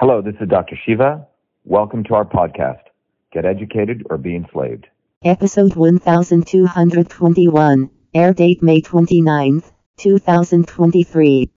Hello, this is Dr. Shiva. Welcome to our podcast, Get Educated or Be Enslaved. Episode 1221. Air date May 29th, 2023.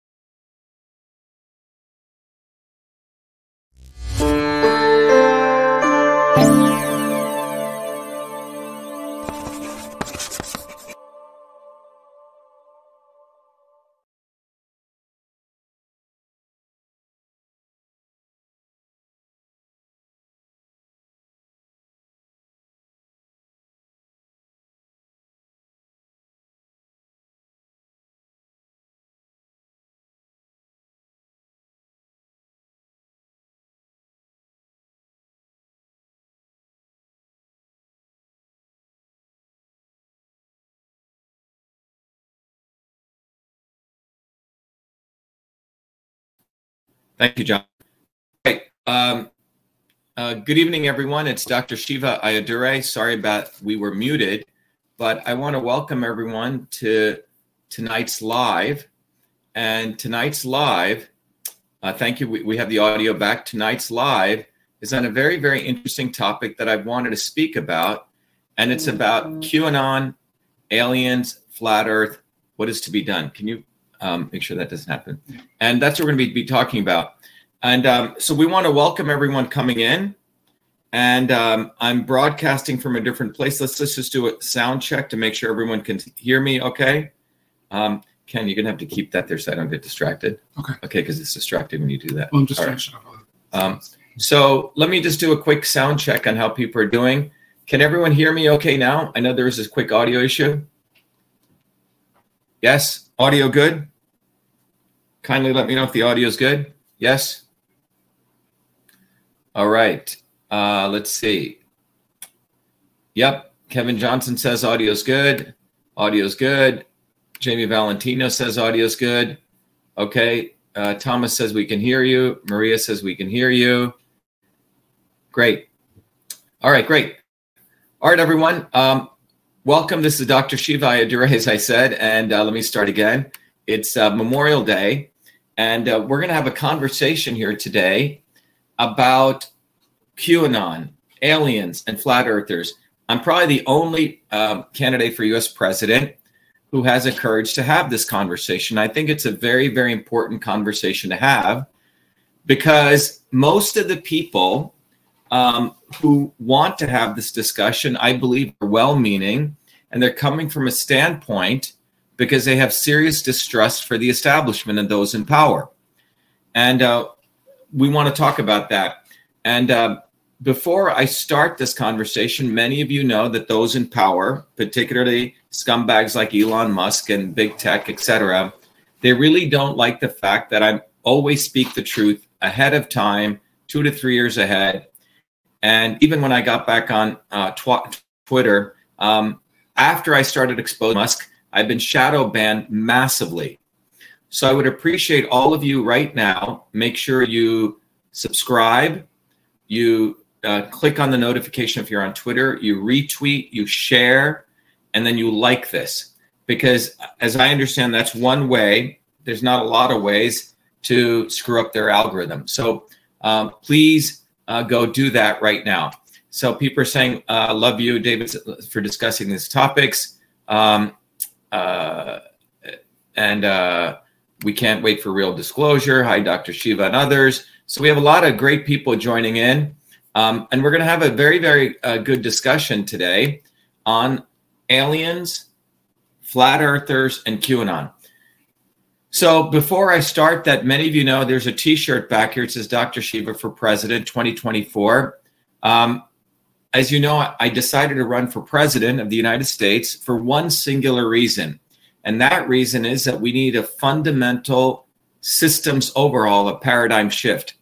Thank you, John. Right. Um, uh, good evening, everyone. It's Dr. Shiva Ayyadurai. Sorry about we were muted, but I want to welcome everyone to tonight's live. And tonight's live, uh, thank you. We, we have the audio back. Tonight's live is on a very, very interesting topic that I've wanted to speak about, and it's about QAnon, aliens, flat Earth. What is to be done? Can you um, make sure that doesn't happen. And that's what we're going to be, be talking about. And um, so we want to welcome everyone coming in. And um, I'm broadcasting from a different place. Let's, let's just do a sound check to make sure everyone can hear me okay. Um, Ken, you're going to have to keep that there so I don't get distracted. Okay. Okay, because it's distracting when you do that. Well, I'm All right. Um, so let me just do a quick sound check on how people are doing. Can everyone hear me okay now? I know there was this quick audio issue. Yes, audio good? Kindly let me know if the audio is good. Yes? All right. Uh, let's see. Yep. Kevin Johnson says audio's good. Audio's good. Jamie Valentino says audio's good. Okay. Uh, Thomas says we can hear you. Maria says we can hear you. Great. All right, great. All right, everyone. Um, welcome. This is Dr. Shiva Ayyadurai, as I said, and uh, let me start again. It's uh, Memorial Day, and uh, we're going to have a conversation here today about QAnon, aliens, and flat earthers. I'm probably the only um, candidate for US president who has the courage to have this conversation. I think it's a very, very important conversation to have because most of the people um, who want to have this discussion, I believe, are well meaning and they're coming from a standpoint because they have serious distrust for the establishment and those in power. And uh, we want to talk about that. And uh, before I start this conversation, many of you know that those in power, particularly scumbags like Elon Musk and big tech, etc., they really don't like the fact that I always speak the truth ahead of time, two to three years ahead. And even when I got back on uh, tw- Twitter, um, after I started exposing Musk, I've been shadow banned massively. So I would appreciate all of you right now. Make sure you subscribe, you uh, click on the notification if you're on Twitter, you retweet, you share, and then you like this. Because as I understand, that's one way. There's not a lot of ways to screw up their algorithm. So um, please uh, go do that right now. So people are saying, uh, "Love you, David, for discussing these topics," um, uh, and uh, we can't wait for real disclosure. Hi, Dr. Shiva and others. So we have a lot of great people joining in, um, and we're going to have a very, very uh, good discussion today on aliens, flat earthers, and QAnon. So before I start, that many of you know, there's a T-shirt back here. It says Dr. Shiva for President 2024. Um, as you know, I decided to run for president of the United States for one singular reason. And that reason is that we need a fundamental systems overhaul, a paradigm shift.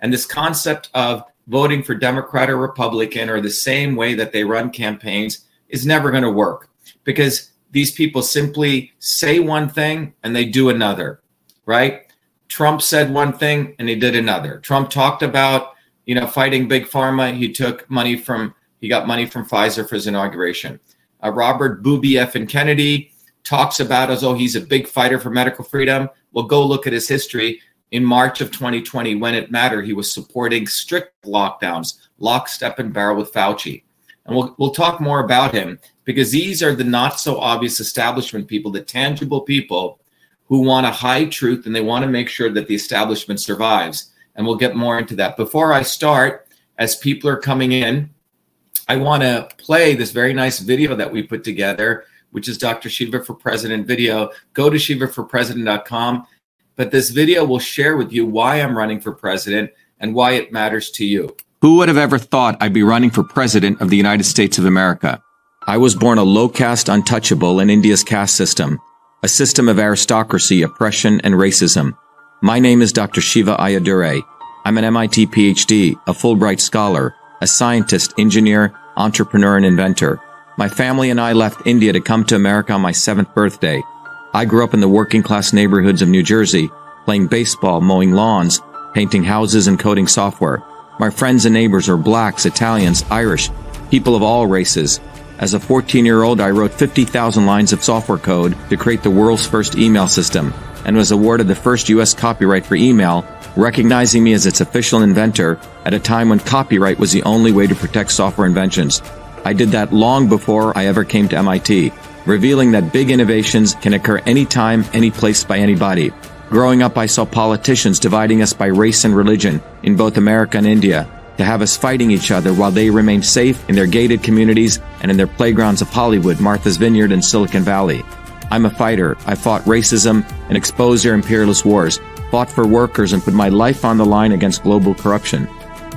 And this concept of voting for Democrat or Republican or the same way that they run campaigns is never going to work because these people simply say one thing and they do another, right? Trump said one thing and he did another. Trump talked about, you know, fighting big pharma. He took money from, he got money from Pfizer for his inauguration. Uh, Robert Booby F. and Kennedy talks about as though he's a big fighter for medical freedom. Well, go look at his history. in March of 2020 when it mattered. He was supporting strict lockdowns, lockstep and barrel with Fauci. And we'll, we'll talk more about him because these are the not so obvious establishment people, the tangible people who want to hide truth and they want to make sure that the establishment survives. And we'll get more into that. Before I start, as people are coming in, I want to play this very nice video that we put together, which is Dr. Shiva for President video. Go to shivaforpresident.com. But this video will share with you why I'm running for president and why it matters to you. Who would have ever thought I'd be running for president of the United States of America? I was born a low caste untouchable in India's caste system, a system of aristocracy, oppression, and racism. My name is Dr. Shiva Ayyadurai. I'm an MIT PhD, a Fulbright scholar, a scientist, engineer, entrepreneur, and inventor. My family and I left India to come to America on my seventh birthday. I grew up in the working class neighborhoods of New Jersey, playing baseball, mowing lawns, painting houses, and coding software. My friends and neighbors are blacks, Italians, Irish, people of all races. As a 14 year old, I wrote 50,000 lines of software code to create the world's first email system and was awarded the first U.S. copyright for email, recognizing me as its official inventor at a time when copyright was the only way to protect software inventions. I did that long before I ever came to MIT, revealing that big innovations can occur anytime, any place by anybody. Growing up, I saw politicians dividing us by race and religion in both America and India to have us fighting each other while they remained safe in their gated communities and in their playgrounds of Hollywood, Martha's Vineyard, and Silicon Valley. I'm a fighter. I fought racism and exposed their imperialist wars, fought for workers, and put my life on the line against global corruption.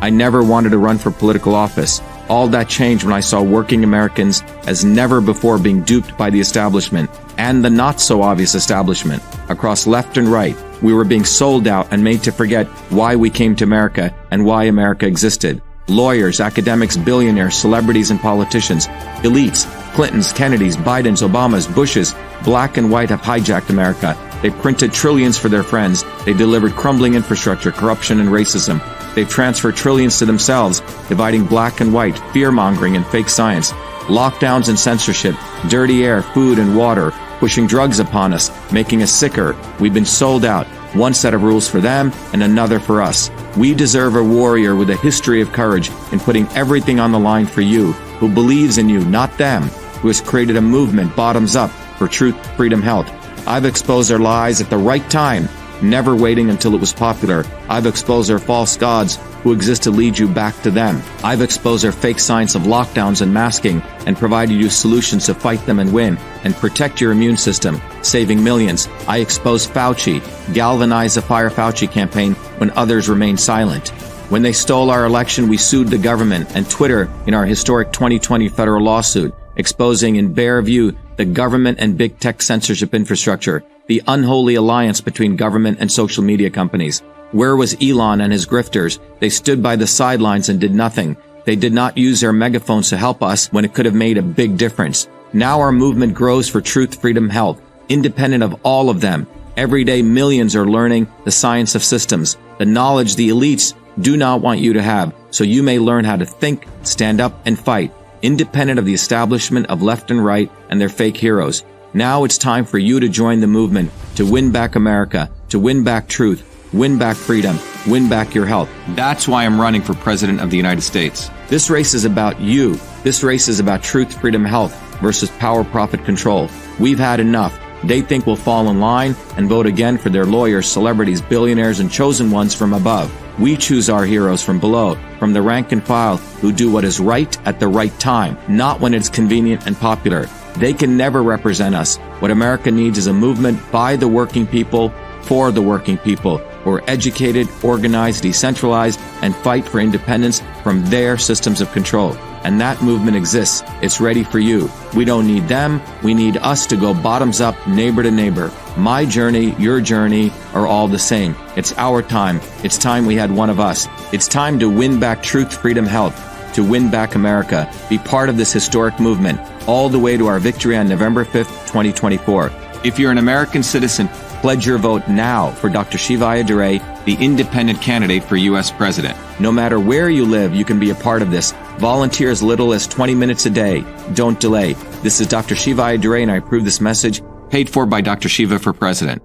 I never wanted to run for political office. All that changed when I saw working Americans as never before being duped by the establishment and the not so obvious establishment. Across left and right, we were being sold out and made to forget why we came to America and why America existed. Lawyers, academics, billionaires, celebrities, and politicians, elites, Clintons, Kennedys, Bidens, Obamas, Bushes, black and white have hijacked America. They printed trillions for their friends. They delivered crumbling infrastructure, corruption, and racism. They've transferred trillions to themselves, dividing black and white, fear mongering, and fake science. Lockdowns and censorship, dirty air, food, and water, pushing drugs upon us, making us sicker. We've been sold out. One set of rules for them and another for us. We deserve a warrior with a history of courage in putting everything on the line for you, who believes in you, not them, who has created a movement bottoms up for truth, freedom, health. I've exposed their lies at the right time never waiting until it was popular. I've exposed their false gods who exist to lead you back to them. I've exposed their fake science of lockdowns and masking and provided you solutions to fight them and win and protect your immune system, saving millions. I exposed Fauci, galvanized the Fire Fauci campaign when others remained silent. When they stole our election, we sued the government and Twitter in our historic 2020 federal lawsuit, exposing in bare view the government and big tech censorship infrastructure the unholy alliance between government and social media companies. Where was Elon and his grifters? They stood by the sidelines and did nothing. They did not use their megaphones to help us when it could have made a big difference. Now our movement grows for truth, freedom, health, independent of all of them. Every day, millions are learning the science of systems, the knowledge the elites do not want you to have, so you may learn how to think, stand up, and fight, independent of the establishment of left and right and their fake heroes. Now it's time for you to join the movement to win back America, to win back truth, win back freedom, win back your health. That's why I'm running for President of the United States. This race is about you. This race is about truth, freedom, health versus power, profit, control. We've had enough. They think we'll fall in line and vote again for their lawyers, celebrities, billionaires, and chosen ones from above. We choose our heroes from below, from the rank and file, who do what is right at the right time, not when it's convenient and popular. They can never represent us. What America needs is a movement by the working people, for the working people, educated, organized, decentralized, and fight for independence from their systems of control. And that movement exists. It's ready for you. We don't need them. We need us to go bottoms up, neighbor to neighbor. My journey, your journey are all the same. It's our time. It's time we had one of us. It's time to win back truth, freedom, health to win back America. Be part of this historic movement all the way to our victory on November 5th, 2024. If you're an American citizen, Pledge your vote now for Dr. Shiva Ayyadurai, the independent candidate for U.S. president. No matter where you live, you can be a part of this. Volunteer as little as 20 minutes a day. Don't delay. This is Dr. Shiva Ayyadurai, and I approve this message, paid for by Dr. Shiva for President.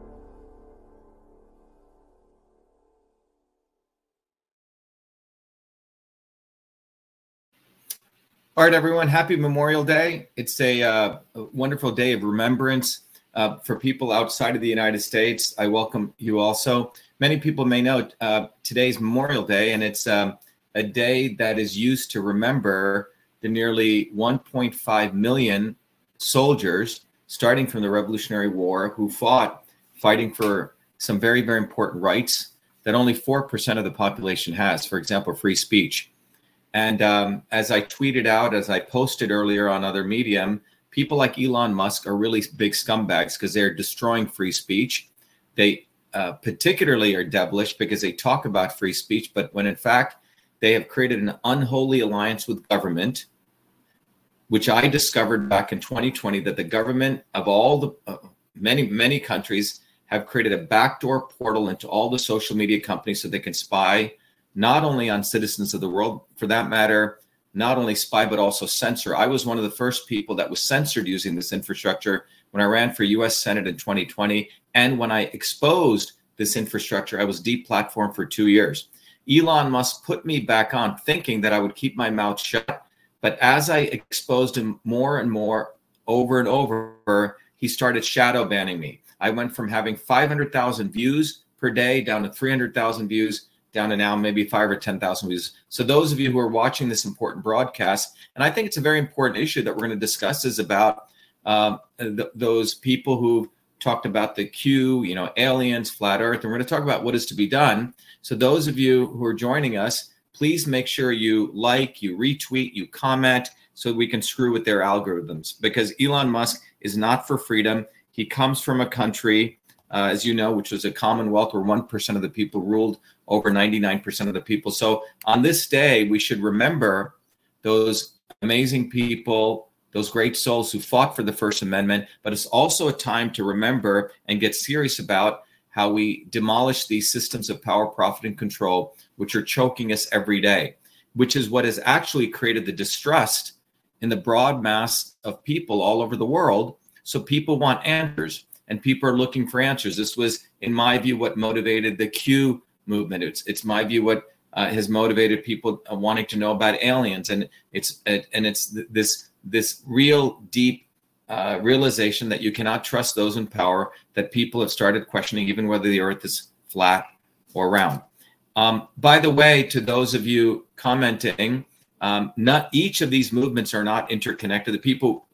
All right, everyone. Happy Memorial Day. It's a, uh, a wonderful day of remembrance uh, for people outside of the United States. I welcome you also. Many people may know uh, today's Memorial Day, and it's um, a day that is used to remember the nearly 1.5 million soldiers, starting from the Revolutionary War, who fought fighting for some very, very important rights that only 4% of the population has. For example, free speech and um, as I tweeted out, as I posted earlier on other medium, people like Elon Musk are really big scumbags because they're destroying free speech. They uh, particularly are devilish because they talk about free speech, but when in fact they have created an unholy alliance with government, which I discovered back in 2020 that the government of all the uh, many many countries have created a backdoor portal into all the social media companies so they can spy not only on citizens of the world, for that matter, not only spy, but also censor. I was one of the first people that was censored using this infrastructure when I ran for US Senate in 2020. And when I exposed this infrastructure, I was deplatformed for two years. Elon Musk put me back on thinking that I would keep my mouth shut. But as I exposed him more and more over and over, he started shadow banning me. I went from having 500,000 views per day down to 300,000 views down to now maybe five or 10,000 views. So, those of you who are watching this important broadcast, and I think it's a very important issue that we're going to discuss, is about um, th- those people who've talked about the Q, you know, aliens, flat Earth, and we're going to talk about what is to be done. So, those of you who are joining us, please make sure you like, you retweet, you comment, so we can screw with their algorithms because Elon Musk is not for freedom. He comes from a country uh, as you know, which was a commonwealth where 1% of the people ruled over 99% of the people. So on this day, we should remember those amazing people, those great souls who fought for the First Amendment, but it's also a time to remember and get serious about how we demolish these systems of power, profit, and control, which are choking us every day, which is what has actually created the distrust in the broad mass of people all over the world. So people want answers and people are looking for answers. This was, in my view, what motivated the Q movement. It's it's my view what uh, has motivated people uh, wanting to know about aliens, and it's and it's this this real deep uh, realization that you cannot trust those in power. That people have started questioning even whether the Earth is flat or round. Um, by the way, to those of you commenting, um, not each of these movements are not interconnected. The people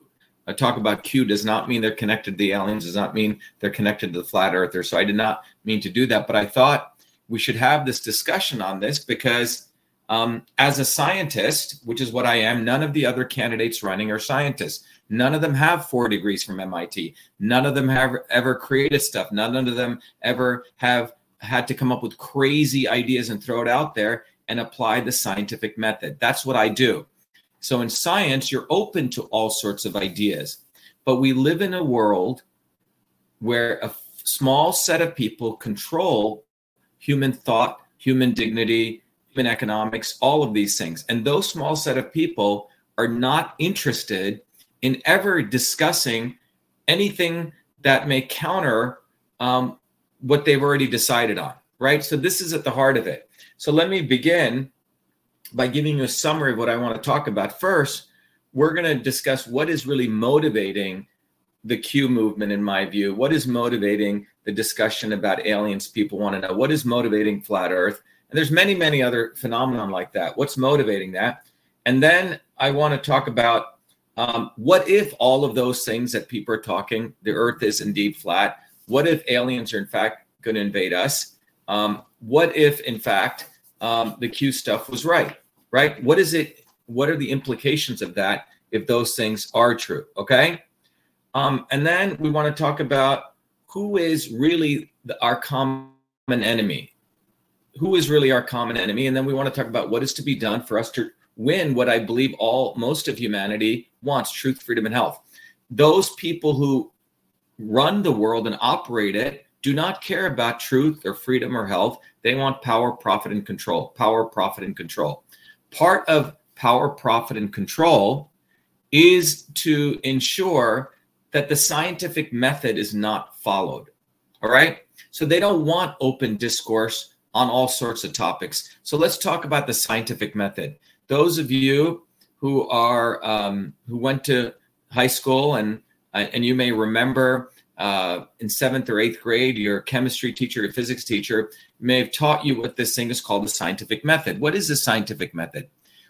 I talk about Q does not mean they're connected to the aliens, does not mean they're connected to the flat earther. So I did not mean to do that, but I thought we should have this discussion on this because um, as a scientist, which is what I am, none of the other candidates running are scientists. None of them have four degrees from MIT. None of them have ever created stuff. None of them ever have had to come up with crazy ideas and throw it out there and apply the scientific method. That's what I do. So in science, you're open to all sorts of ideas. But we live in a world where a small set of people control human thought, human dignity, human economics, all of these things. And those small set of people are not interested in ever discussing anything that may counter um, what they've already decided on, right? So this is at the heart of it. So let me begin by giving you a summary of what I want to talk about. First, we're going to discuss what is really motivating the Q movement, in my view. What is motivating the discussion about aliens? People want to know what is motivating flat Earth, and there's many, many other phenomenon like that. What's motivating that? And then I want to talk about um, what if all of those things that people are talking, the Earth is indeed flat. What if aliens are in fact going to invade us? Um, what if, in fact, um, the Q stuff was right? right? What is it? What are the implications of that if those things are true? Okay. Um, and then we want to talk about who is really the, our common enemy. Who is really our common enemy? And then we want to talk about what is to be done for us to win what I believe all most of humanity wants truth, freedom, and health. Those people who run the world and operate it do not care about truth or freedom or health. They want power, profit, and control. Power, profit, and control part of power, profit, and control is to ensure that the scientific method is not followed. All right. So they don't want open discourse on all sorts of topics. So let's talk about the scientific method. Those of you who are um, who went to high school and uh, and you may remember uh, in seventh or eighth grade, your chemistry teacher, your physics teacher may have taught you what this thing is called the scientific method. What is the scientific method?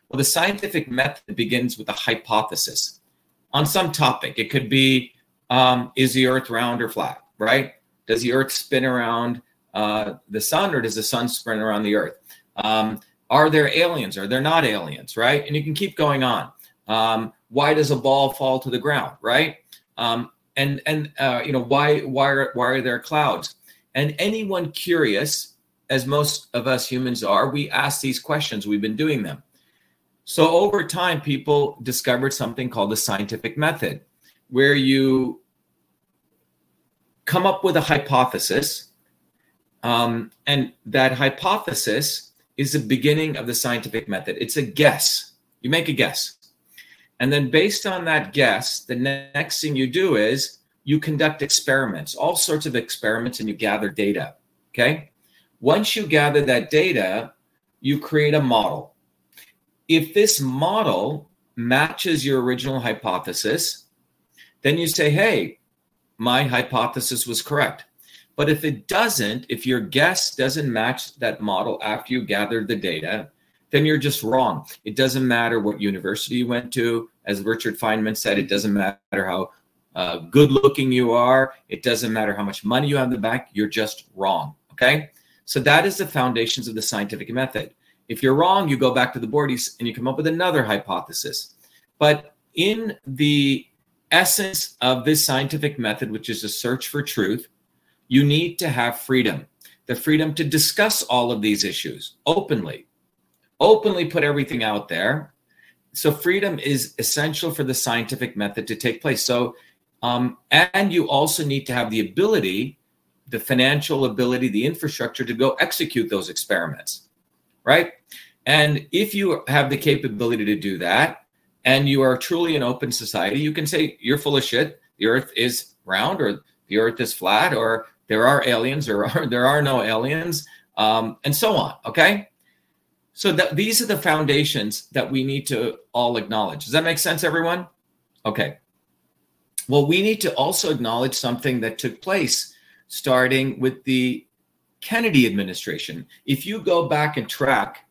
Well, the scientific method begins with a hypothesis on some topic. It could be um, is the Earth round or flat, right? Does the Earth spin around uh, the sun or does the sun spin around the Earth? Um, are there aliens? Are there not aliens, right? And you can keep going on. Um, why does a ball fall to the ground, right? Um, and and uh, you know why why are, why are there clouds? And anyone curious, as most of us humans are, we ask these questions. We've been doing them. So over time, people discovered something called the scientific method, where you come up with a hypothesis, um, and that hypothesis is the beginning of the scientific method. It's a guess. You make a guess. And then, based on that guess, the next thing you do is you conduct experiments, all sorts of experiments, and you gather data. Okay. Once you gather that data, you create a model. If this model matches your original hypothesis, then you say, hey, my hypothesis was correct. But if it doesn't, if your guess doesn't match that model after you gathered the data, then you're just wrong. It doesn't matter what university you went to. As Richard Feynman said, it doesn't matter how uh, good looking you are. It doesn't matter how much money you have in the bank. You're just wrong. Okay. So that is the foundations of the scientific method. If you're wrong, you go back to the board and you come up with another hypothesis. But in the essence of this scientific method, which is a search for truth, you need to have freedom the freedom to discuss all of these issues openly openly put everything out there. So freedom is essential for the scientific method to take place. So, um, and you also need to have the ability, the financial ability, the infrastructure to go execute those experiments, right? And if you have the capability to do that, and you are truly an open society, you can say you're full of shit. The Earth is round, or the Earth is flat, or there are aliens, or are, there are no aliens, um, and so on. Okay, so that these are the foundations that we need to all acknowledge. Does that make sense, everyone? Okay. Well, we need to also acknowledge something that took place starting with the Kennedy administration. If you go back and track,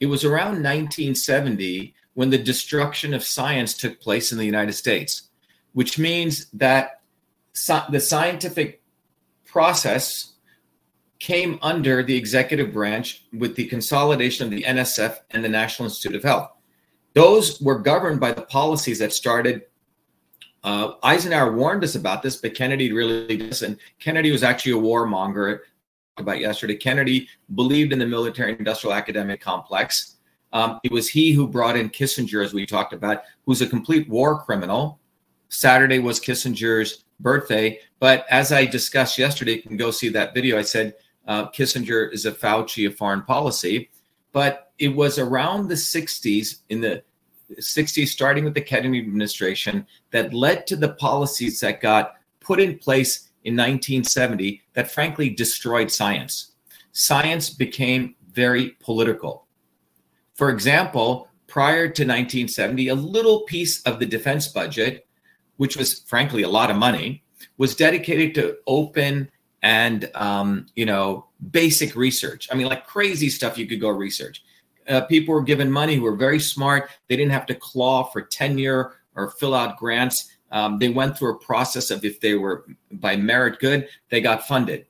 it was around 1970 when the destruction of science took place in the United States, which means that the scientific process came under the executive branch with the consolidation of the NSF and the National Institute of Health. Those were governed by the policies that started. Uh, Eisenhower warned us about this, but Kennedy really doesn't. Kennedy was actually a warmonger. About yesterday, Kennedy believed in the military-industrial academic complex. Um, it was he who brought in Kissinger, as we talked about, who's a complete war criminal. Saturday was Kissinger's birthday, but as I discussed yesterday, you can go see that video. I said uh, Kissinger is a Fauci of foreign policy, but it was around the 60s, in the 60s, starting with the Kennedy administration, that led to the policies that got put in place in 1970 that frankly destroyed science. Science became very political. For example, prior to 1970, a little piece of the defense budget, which was frankly a lot of money, was dedicated to open and um, you know basic research. I mean, like crazy stuff you could go research. Uh, people were given money who were very smart. They didn't have to claw for tenure or fill out grants. Um, they went through a process of if they were by merit good, they got funded.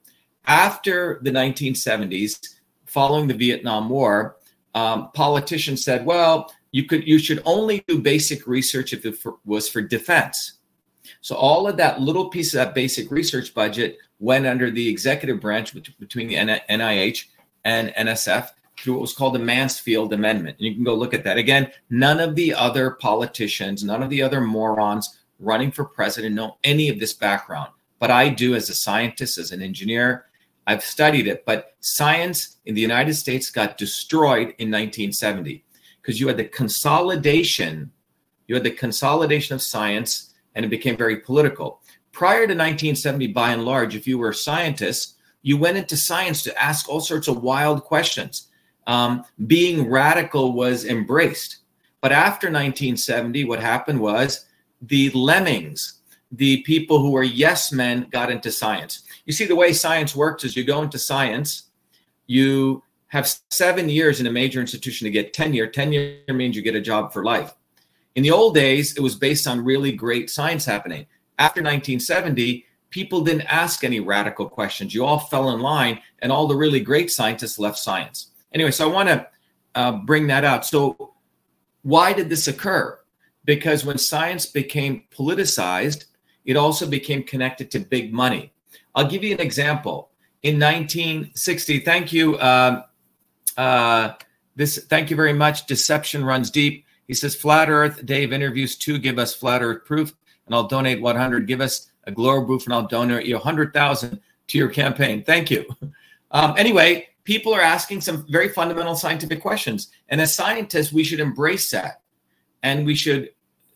After the 1970s, following the Vietnam War, um, politicians said, "Well, you could, you should only do basic research if it for, was for defense." So all of that little piece of that basic research budget went under the executive branch between the NIH and NSF through what was called the Mansfield Amendment. And you can go look at that. Again, none of the other politicians, none of the other morons running for president know any of this background. But I do as a scientist, as an engineer. I've studied it. But science in the United States got destroyed in 1970 because you had the consolidation, you had the consolidation of science and it became very political. Prior to 1970, by and large, if you were a scientist, you went into science to ask all sorts of wild questions. Um, being radical was embraced. But after 1970, what happened was the lemmings, the people who were yes men, got into science. You see, the way science works is you go into science, you have seven years in a major institution to get tenure. Tenure means you get a job for life. In the old days, it was based on really great science happening. After 1970, people didn't ask any radical questions. You all fell in line, and all the really great scientists left science. Anyway, so I want to uh, bring that out. So, why did this occur? Because when science became politicized, it also became connected to big money. I'll give you an example. In 1960, thank you. Uh, uh, this, thank you very much. Deception runs deep. He says, "Flat Earth." Dave interviews two. Give us flat Earth proof, and I'll donate 100. Give us a globe proof, and I'll donate you 100,000 to your campaign. Thank you. Um, anyway, people are asking some very fundamental scientific questions, and as scientists, we should embrace that, and we should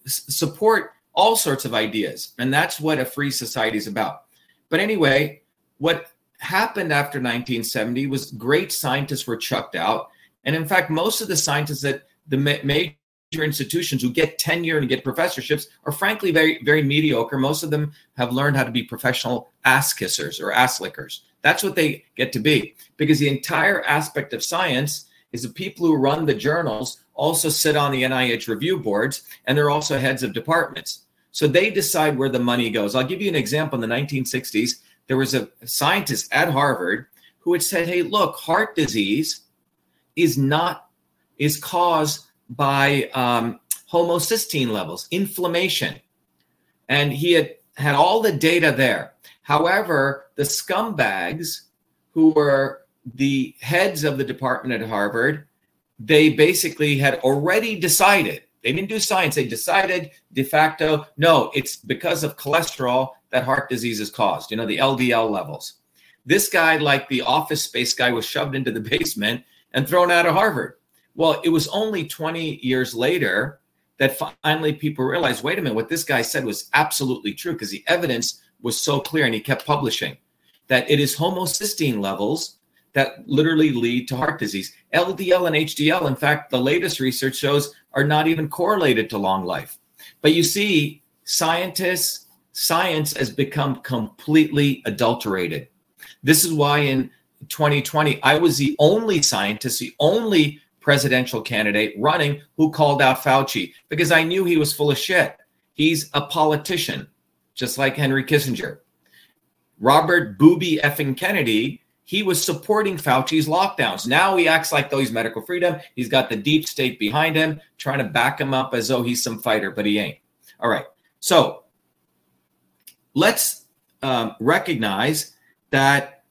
s- support all sorts of ideas, and that's what a free society is about. But anyway, what happened after 1970 was great scientists were chucked out. And in fact, most of the scientists that the ma- major institutions who get tenure and get professorships are frankly very, very mediocre. Most of them have learned how to be professional ass kissers or ass lickers. That's what they get to be because the entire aspect of science is the people who run the journals also sit on the NIH review boards and they're also heads of departments. So they decide where the money goes. I'll give you an example. In the 1960s, there was a scientist at Harvard who had said, "Hey, look, heart disease is not is caused by um, homocysteine levels, inflammation," and he had had all the data there. However, the scumbags who were the heads of the department at Harvard, they basically had already decided. They didn't do science. They decided de facto, no, it's because of cholesterol that heart disease is caused, you know, the LDL levels. This guy, like the office space guy, was shoved into the basement and thrown out of Harvard. Well, it was only 20 years later that finally people realized wait a minute, what this guy said was absolutely true because the evidence was so clear and he kept publishing that it is homocysteine levels that literally lead to heart disease. LDL and HDL, in fact, the latest research shows are not even correlated to long life. But you see, scientists, science has become completely adulterated. This is why in 2020, I was the only scientist, the only presidential candidate running who called out Fauci because I knew he was full of shit. He's a politician, just like Henry Kissinger. Robert Booby effing Kennedy, he was supporting Fauci's lockdowns. Now he acts like though he's medical freedom. He's got the deep state behind him, trying to back him up as though he's some fighter, but he ain't. All right. So let's um, recognize that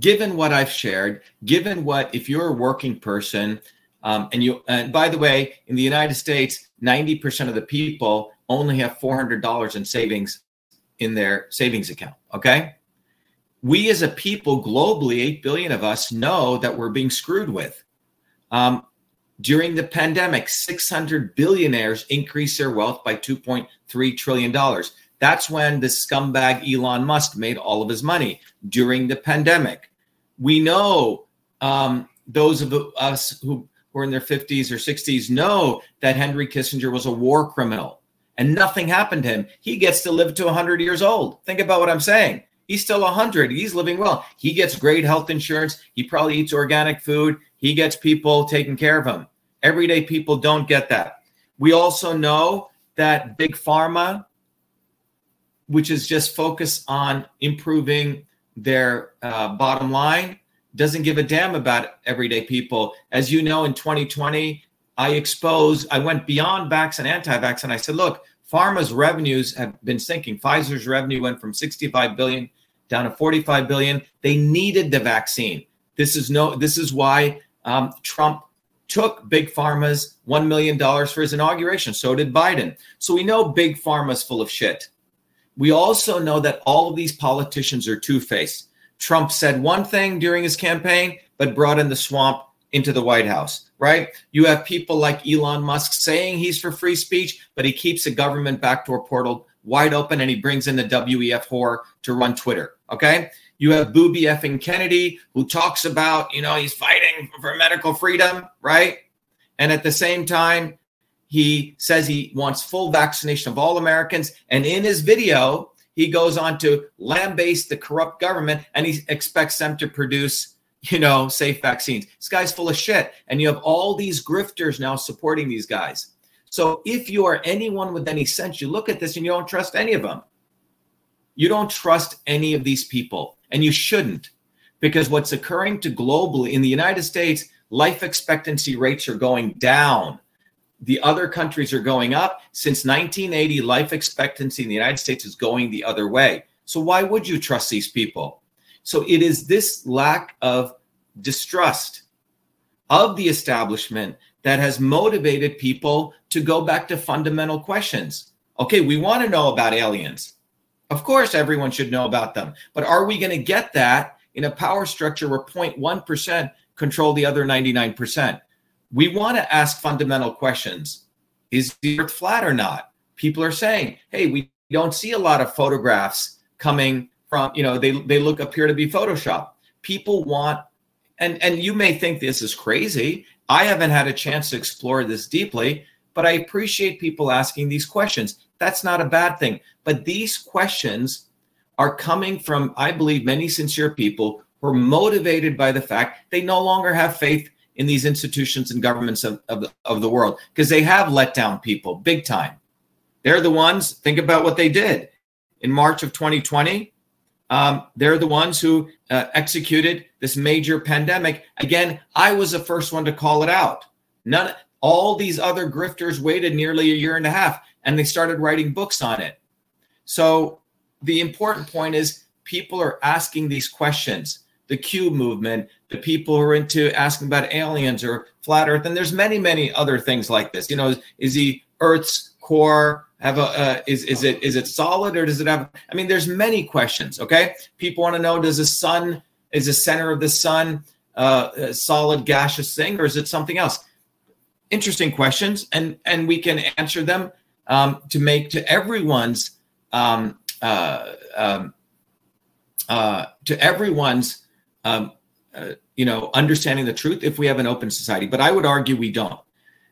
given what I've shared, given what, if you're a working person, um, and you, and by the way, in the United States, 90% of the people only have $400 in savings in their savings account. Okay. We as a people globally, 8 billion of us, know that we're being screwed with. Um, during the pandemic, 600 billionaires increased their wealth by $2.3 trillion. That's when the scumbag Elon Musk made all of his money during the pandemic. We know um, those of us who were in their 50s or 60s know that Henry Kissinger was a war criminal and nothing happened to him. He gets to live to 100 years old. Think about what I'm saying. He's still 100. He's living well. He gets great health insurance. He probably eats organic food. He gets people taking care of him. Everyday people don't get that. We also know that big pharma, which is just focused on improving their uh, bottom line, doesn't give a damn about everyday people. As you know, in 2020, I exposed, I went beyond vax and anti-vax, and I said, look, pharma's revenues have been sinking. Pfizer's revenue went from 65 billion down to 45 billion. They needed the vaccine. This is no. This is why um, Trump took big pharma's one million dollars for his inauguration. So did Biden. So we know big pharma's full of shit. We also know that all of these politicians are two-faced. Trump said one thing during his campaign, but brought in the swamp into the White House, right? You have people like Elon Musk saying he's for free speech, but he keeps the government backdoor portal wide open and he brings in the WEF whore to run Twitter, okay? You have Booby effing Kennedy who talks about, you know, he's fighting for medical freedom, right? And at the same time, he says he wants full vaccination of all Americans. And in his video, he goes on to lambaste the corrupt government and he expects them to produce, you know, safe vaccines. This guy's full of shit. And you have all these grifters now supporting these guys. So if you are anyone with any sense, you look at this and you don't trust any of them. You don't trust any of these people, and you shouldn't, because what's occurring to globally in the United States, life expectancy rates are going down. The other countries are going up. Since 1980, life expectancy in the United States is going the other way. So why would you trust these people? So it is this lack of distrust of the establishment that has motivated people to go back to fundamental questions. Okay, we want to know about aliens. Of course, everyone should know about them. But are we going to get that in a power structure where 0.1% control the other 99%? We want to ask fundamental questions. Is the earth flat or not? People are saying, hey, we don't see a lot of photographs coming from, you know, they, they look appear to be Photoshop. People want, and, and you may think this is crazy. I haven't had a chance to explore this deeply, but I appreciate people asking these questions. That's not a bad thing. But these questions are coming from, I believe, many sincere people who are motivated by the fact they no longer have faith in these institutions and governments of, of, of the world because they have let down people big time. They're the ones, think about what they did in March of 2020. Um, they're the ones who uh, executed this major pandemic. Again, I was the first one to call it out. None, all these other grifters waited nearly a year and a half, and they started writing books on it. So the important point is people are asking these questions. The Q movement, the people who are into asking about aliens or flat Earth, and there's many, many other things like this. You know, is, is the Earth's core have a uh, is is it is it solid or does it have i mean there's many questions okay? People want to know does the sun is the center of the sun uh, a solid gaseous thing or is it something else? Interesting questions and and we can answer them um, to make to everyone's um, uh, um, uh, to everyone's um, uh, you know understanding the truth if we have an open society but i would argue we don't.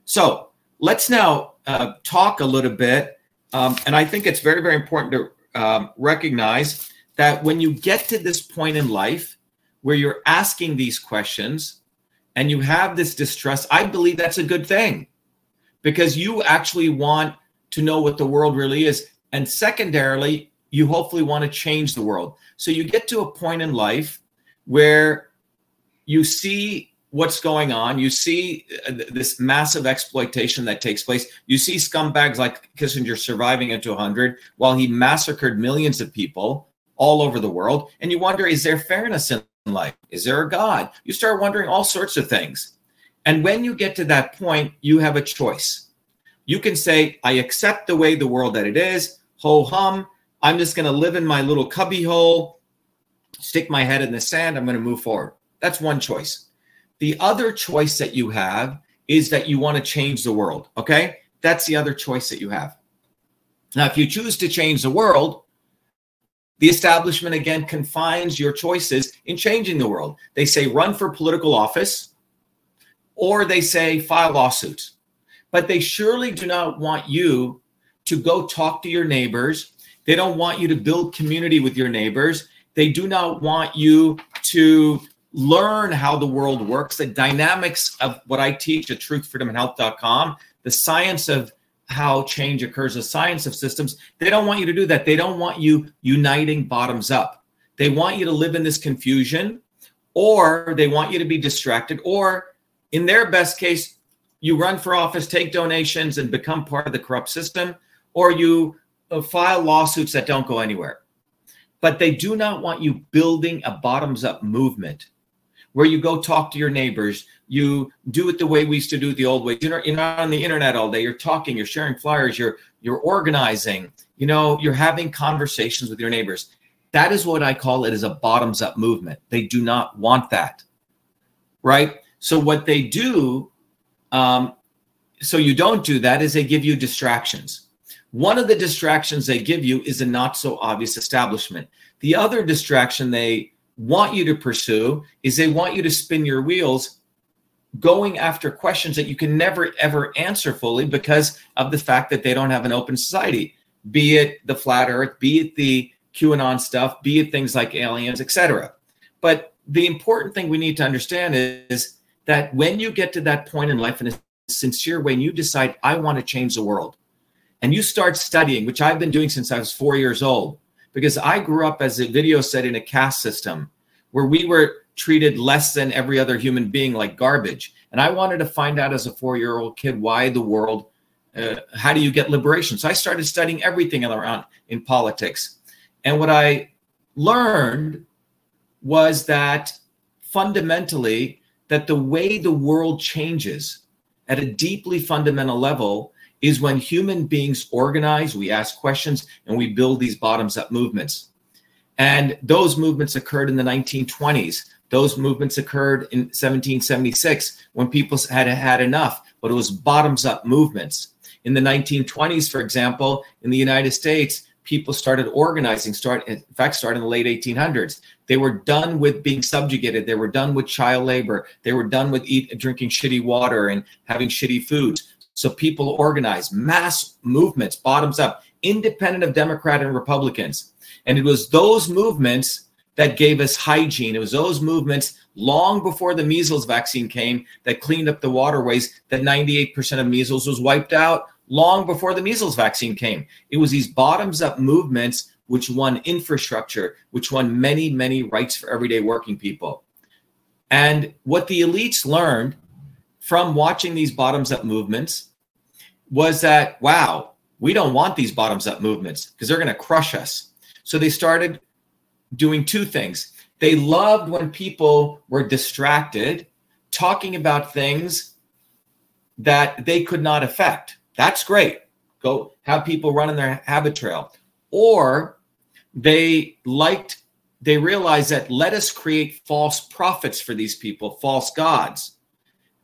So let's now uh, talk a little bit um, and I think it's very, very important to um, recognize that when you get to this point in life where you're asking these questions and you have this distrust, I believe that's a good thing because you actually want to know what the world really is. And secondarily, you hopefully want to change the world. So you get to a point in life where you see what's going on. You see uh, this massive exploitation that takes place. You see scumbags like Kissinger surviving into 100 while he massacred millions of people all over the world. And you wonder, is there fairness in life? Is there a God? You start wondering all sorts of things. And when you get to that point, you have a choice. You can say, I accept the way the world that it is, ho hum. I'm just going to live in my little cubbyhole, stick my head in the sand. I'm going to move forward. That's one choice. The other choice that you have is that you want to change the world. Okay. That's the other choice that you have. Now, if you choose to change the world, the establishment again confines your choices in changing the world. They say run for political office or they say file lawsuits. But they surely do not want you to go talk to your neighbors. They don't want you to build community with your neighbors. They do not want you to learn how the world works, the dynamics of what I teach at truthfreedomandhealth.com, the science of how change occurs, the science of systems. They don't want you to do that. They don't want you uniting bottoms up. They want you to live in this confusion, or they want you to be distracted, or in their best case, you run for office, take donations, and become part of the corrupt system, or you uh, file lawsuits that don't go anywhere. But they do not want you building a bottoms up movement where you go talk to your neighbors. You do it the way we used to do it the old way. You're not on the internet all day. You're talking. You're sharing flyers. You're you're organizing. You know, you're having conversations with your neighbors. That is what I call it as a bottoms up movement. They do not want that, right? So what they do, um, so you don't do that, is they give you distractions. One of the distractions they give you is a not so obvious establishment. The other distraction they want you to pursue is they want you to spin your wheels going after questions that you can never ever answer fully because of the fact that they don't have an open society be it the flat earth be it the qanon stuff be it things like aliens etc but the important thing we need to understand is that when you get to that point in life in a sincere way and you decide i want to change the world and you start studying which i've been doing since i was four years old because i grew up as a video said in a caste system where we were treated less than every other human being like garbage. And I wanted to find out as a four year old kid why the world, uh, how do you get liberation? So I started studying everything around in politics. And what I learned was that fundamentally, that the way the world changes at a deeply fundamental level is when human beings organize, we ask questions, and we build these bottoms up movements. And those movements occurred in the 1920s. Those movements occurred in 1776 when people had had enough, but it was bottoms up movements. In the 1920s, for example, in the United States, people started organizing, start in fact, started in the late 1800s. They were done with being subjugated. They were done with child labor. They were done with eat, drinking shitty water and having shitty foods. So people organized mass movements, bottoms up, independent of Democrat and Republicans. And it was those movements that gave us hygiene. It was those movements long before the measles vaccine came that cleaned up the waterways, that 98% of measles was wiped out long before the measles vaccine came. It was these bottoms up movements which won infrastructure, which won many, many rights for everyday working people. And what the elites learned from watching these bottoms up movements was that, wow, we don't want these bottoms up movements because they're going to crush us. So they started doing two things. They loved when people were distracted, talking about things that they could not affect. That's great. Go have people run in their habit trail. Or they liked, they realized that let us create false prophets for these people, false gods.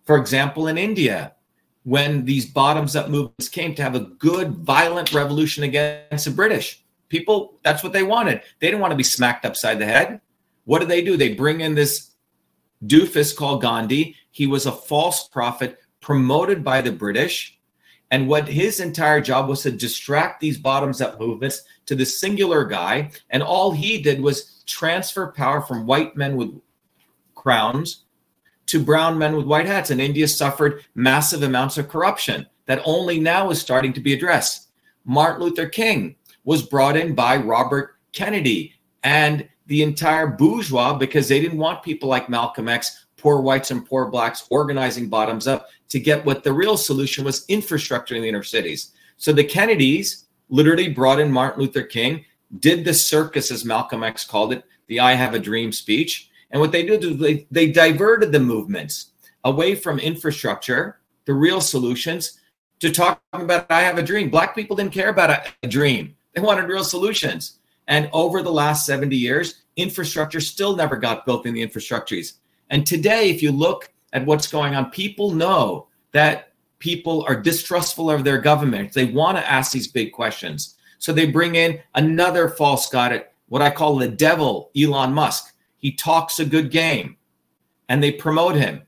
For example, in India, when these bottoms up movements came to have a good, violent revolution against the British, people that's what they wanted. They didn't want to be smacked upside the head. What do they do? They bring in this doofus called gandhi. He was a false prophet promoted by the british. And what his entire job was to distract these bottoms up movements to the singular guy. And all he did was transfer power from white men with crowns to brown men with white hats and india suffered massive amounts of corruption that only now is starting to be addressed martin luther king was brought in by Robert Kennedy and the entire bourgeois because they didn't want people like Malcolm X, poor whites and poor blacks organizing bottoms up to get what the real solution was infrastructure in the inner cities. So the Kennedys literally brought in Martin Luther King, did the circus, as Malcolm X called it, the I Have a Dream speech. And what they did was they, they diverted the movements away from infrastructure, the real solutions, to talking about I have a dream. Black people didn't care about a, a dream. They wanted real solutions. And over the last 70 years, infrastructure still never got built in the infrastructures. And today, if you look at what's going on, people know that people are distrustful of their government. They want to ask these big questions. So they bring in another false god, what I call the devil, Elon Musk. He talks a good game and they promote him.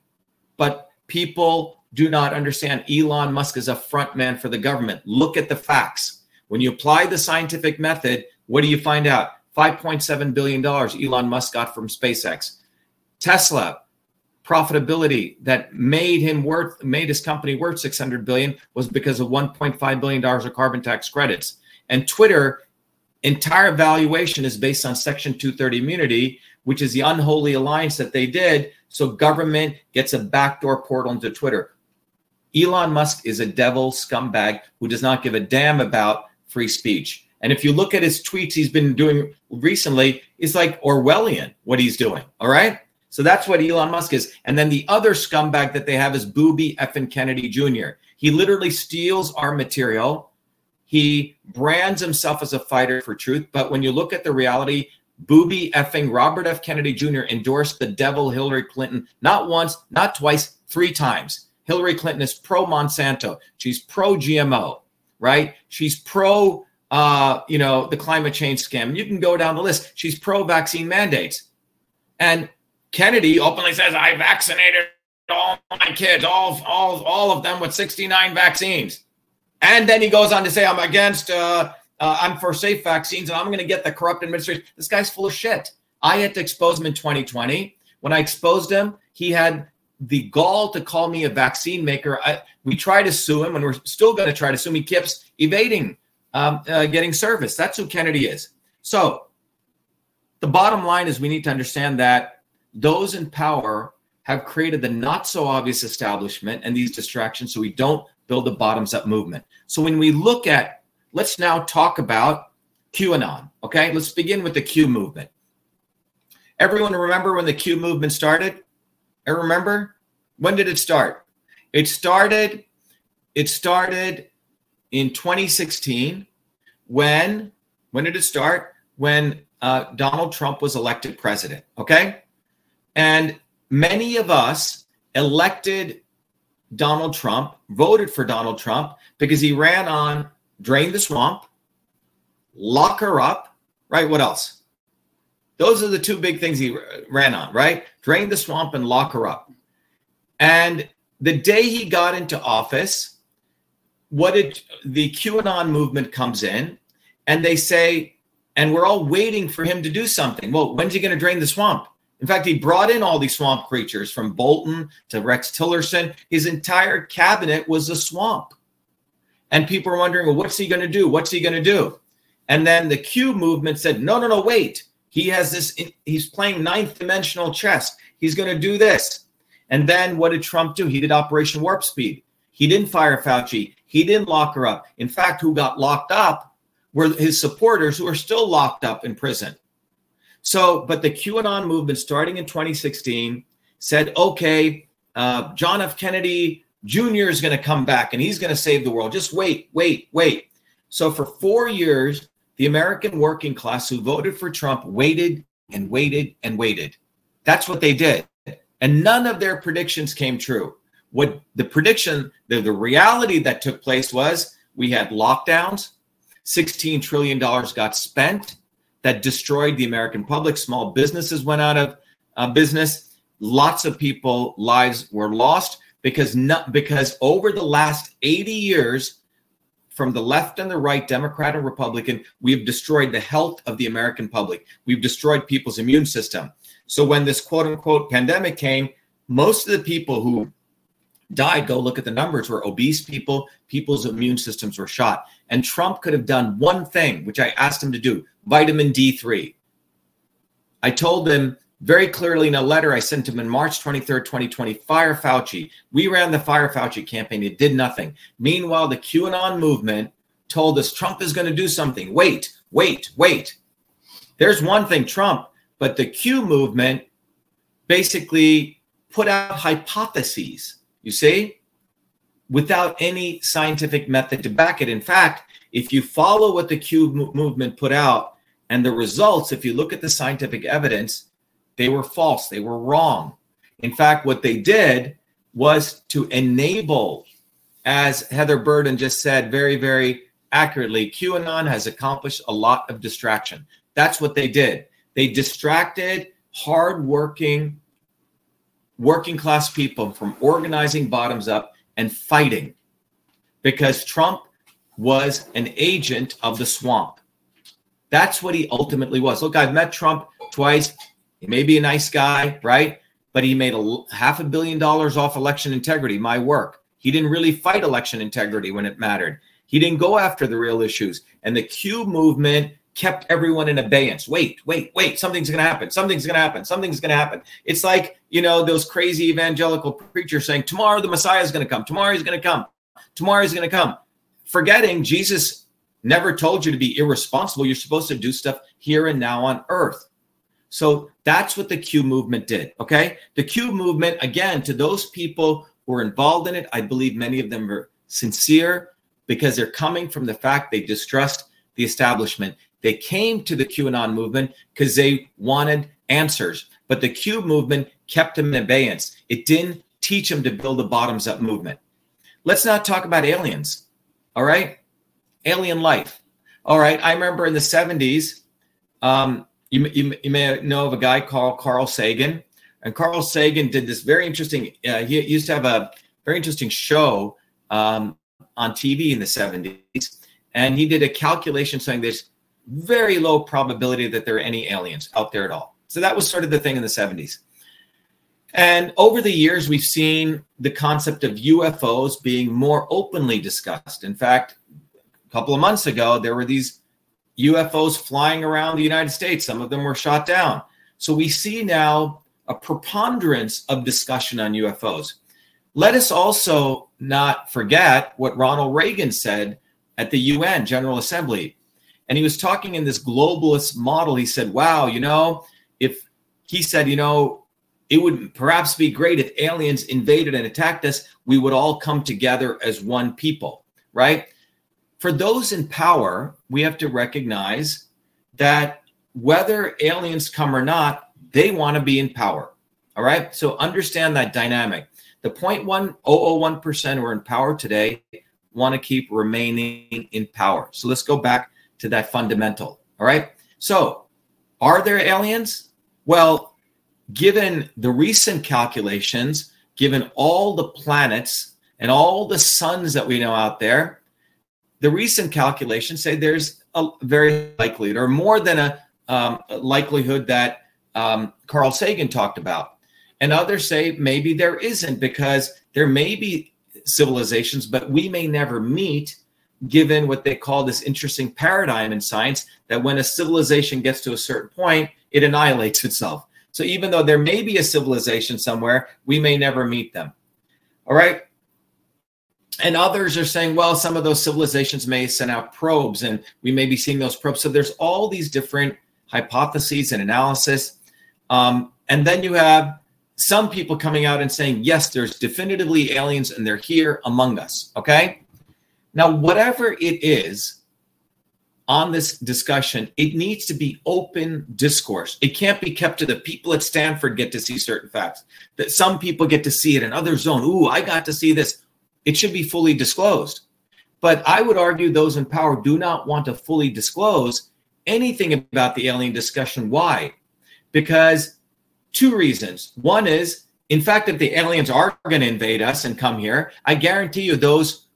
But people do not understand Elon Musk is a front man for the government. Look at the facts. When you apply the scientific method, what do you find out? $5.7 billion Elon Musk got from SpaceX. Tesla, profitability that made him worth, made his company worth 600 billion was because of 1.5 billion dollars of carbon tax credits. And Twitter, entire valuation is based on Section 230 immunity, which is the unholy alliance that they did. So government gets a backdoor portal into Twitter. Elon Musk is a devil scumbag who does not give a damn about free speech. And if you look at his tweets he's been doing recently, it's like Orwellian what he's doing. All right. So that's what Elon Musk is. And then the other scumbag that they have is Booby Effin Kennedy Jr. He literally steals our material. He brands himself as a fighter for truth. But when you look at the reality, Booby effing Robert F. Kennedy Jr. endorsed the devil Hillary Clinton not once, not twice, three times. Hillary Clinton is pro Monsanto. She's pro GMO right? She's pro, uh, you know, the climate change scam. You can go down the list. She's pro vaccine mandates. And Kennedy openly says, I vaccinated all my kids, all, all, all of them with 69 vaccines. And then he goes on to say, I'm against, uh, uh, I'm for safe vaccines and I'm going to get the corrupt administration. This guy's full of shit. I had to expose him in 2020. When I exposed him, he had the gall to call me a vaccine maker. I, we try to sue him and we're still going to try to sue him. He keeps evading um, uh, getting service. That's who Kennedy is. So the bottom line is we need to understand that those in power have created the not so obvious establishment and these distractions so we don't build a bottoms up movement. So when we look at, let's now talk about QAnon. Okay, let's begin with the Q movement. Everyone remember when the Q movement started? I remember. When did it start? It started. It started in 2016 when when did it start? When uh, Donald Trump was elected president. Okay, and many of us elected Donald Trump, voted for Donald Trump because he ran on drain the swamp, lock her up, right? What else? Those are the two big things he ran on, right? Drain the swamp and lock her up. And the day he got into office, what did the QAnon movement comes in and they say, and we're all waiting for him to do something. Well, when's he going to drain the swamp? In fact, he brought in all these swamp creatures from Bolton to Rex Tillerson. His entire cabinet was a swamp. And people are wondering, well, what's he going to do? What's he going to do? And then the Q movement said, no, no, no, wait. He has this, he's playing ninth dimensional chess. He's going to do this. And then what did Trump do? He did Operation Warp Speed. He didn't fire Fauci. He didn't lock her up. In fact, who got locked up were his supporters who are still locked up in prison. So, but the QAnon movement starting in 2016 said, okay, uh, John F. Kennedy Jr. is going to come back and he's going to save the world. Just wait, wait, wait. So, for four years, the American working class who voted for Trump waited and waited and waited. That's what they did. And none of their predictions came true. What the prediction, the, the reality that took place was we had lockdowns, $16 trillion got spent that destroyed the American public. Small businesses went out of uh, business. Lots of people lives were lost because not because over the last 80 years from the left and the right, Democrat and Republican, we've destroyed the health of the American public. We've destroyed people's immune system. So when this quote unquote pandemic came, most of the people who died, go look at the numbers, were obese people, people's immune systems were shot. And Trump could have done one thing, which I asked him to do vitamin D3. I told them very clearly in a letter I sent him in March 23rd, 2020 fire Fauci. We ran the fire Fauci campaign. It did nothing. Meanwhile, the QAnon movement told us Trump is going to do something. Wait, wait, wait. There's one thing, Trump, but the Q movement basically put out hypotheses you see, without any scientific method to back it. In fact, if you follow what the Q movement put out and the results, if you look at the scientific evidence, they were false, they were wrong. In fact, what they did was to enable, as Heather Burden just said very, very accurately, QAnon has accomplished a lot of distraction. That's what they did. They distracted hardworking working class people from organizing bottoms up and fighting because Trump was an agent of the swamp. That's what he ultimately was. Look, I've met Trump twice. He may be a nice guy, right? But he made a half a billion dollars off election integrity, my work. He didn't really fight election integrity when it mattered. He didn't go after the real issues. And the Q movement kept everyone in abeyance. Wait, wait, wait. Something's going to happen. Something's going to happen. Something's going to happen. It's like, you know, those crazy evangelical preachers saying, tomorrow the Messiah is going to come. Tomorrow he's going to come. Tomorrow he's going to come. Forgetting Jesus never told you to be irresponsible. You're supposed to do stuff here and now on earth. So that's what the Q movement did. Okay. The Q movement, again, to those people who are involved in it, I believe many of them are sincere because they're coming from the fact they distrust the establishment they came to the QAnon movement because they wanted answers, but the Q movement kept them in abeyance. It didn't teach them to build a bottoms up movement. Let's not talk about aliens. All right. Alien life. All right. I remember in the 70s, um, you, you, you may know of a guy called Carl Sagan And Carl Sagan did this very interesting. Uh, he used to have a very interesting show um, on TV in the 70s, and he did a calculation saying there's very low probability that there are any aliens out there at all. So that was sort of the thing in the 70s. And over the years, we've seen the concept of UFOs being more openly discussed. In fact, a couple of months ago, there were these UFOs flying around the United States. Some of them were shot down. So we see now a preponderance of discussion on UFOs. Let us also not forget what Ronald Reagan said at the UN General Assembly. And he was talking in this globalist model. He said, wow, you know, if he said, you know, it would perhaps be great if aliens invaded and attacked us, we would all come together as one people, right? For those in power, we have to recognize that whether aliens come or not, they want to be in power. All right. So understand that dynamic. The 0.101% who are in power today want to keep remaining in power. So let's go back to that fundamental. All right. So are there aliens? Well, given the recent calculations, given all the planets and all the suns that we know out there, the recent calculations say there's a very likelihood or more than a, um, likelihood that um, Carl Sagan talked about. And others say maybe there isn't because there may be civilizations, but we may never meet, given what they call this interesting paradigm in science that when a civilization gets to a certain point, it annihilates itself. So even though there may be a civilization somewhere, we may never meet them. All right. And others are saying, well, some of those civilizations may send out probes and we may be seeing those probes. So there's all these different hypotheses and analysis. Um, and then you have some people coming out and saying, yes, there's definitively aliens and they're here among us. Okay. Now, whatever it is on this discussion, it needs to be open discourse. It can't be kept to the people at Stanford get to see certain facts, that some people get to see it and others don't. Ooh, I got to see this. It should be fully disclosed. But I would argue those in power do not want to fully disclose anything about the alien discussion. Why? Because two reasons. One is, in fact, if the aliens are going to invade us and come here, I guarantee you those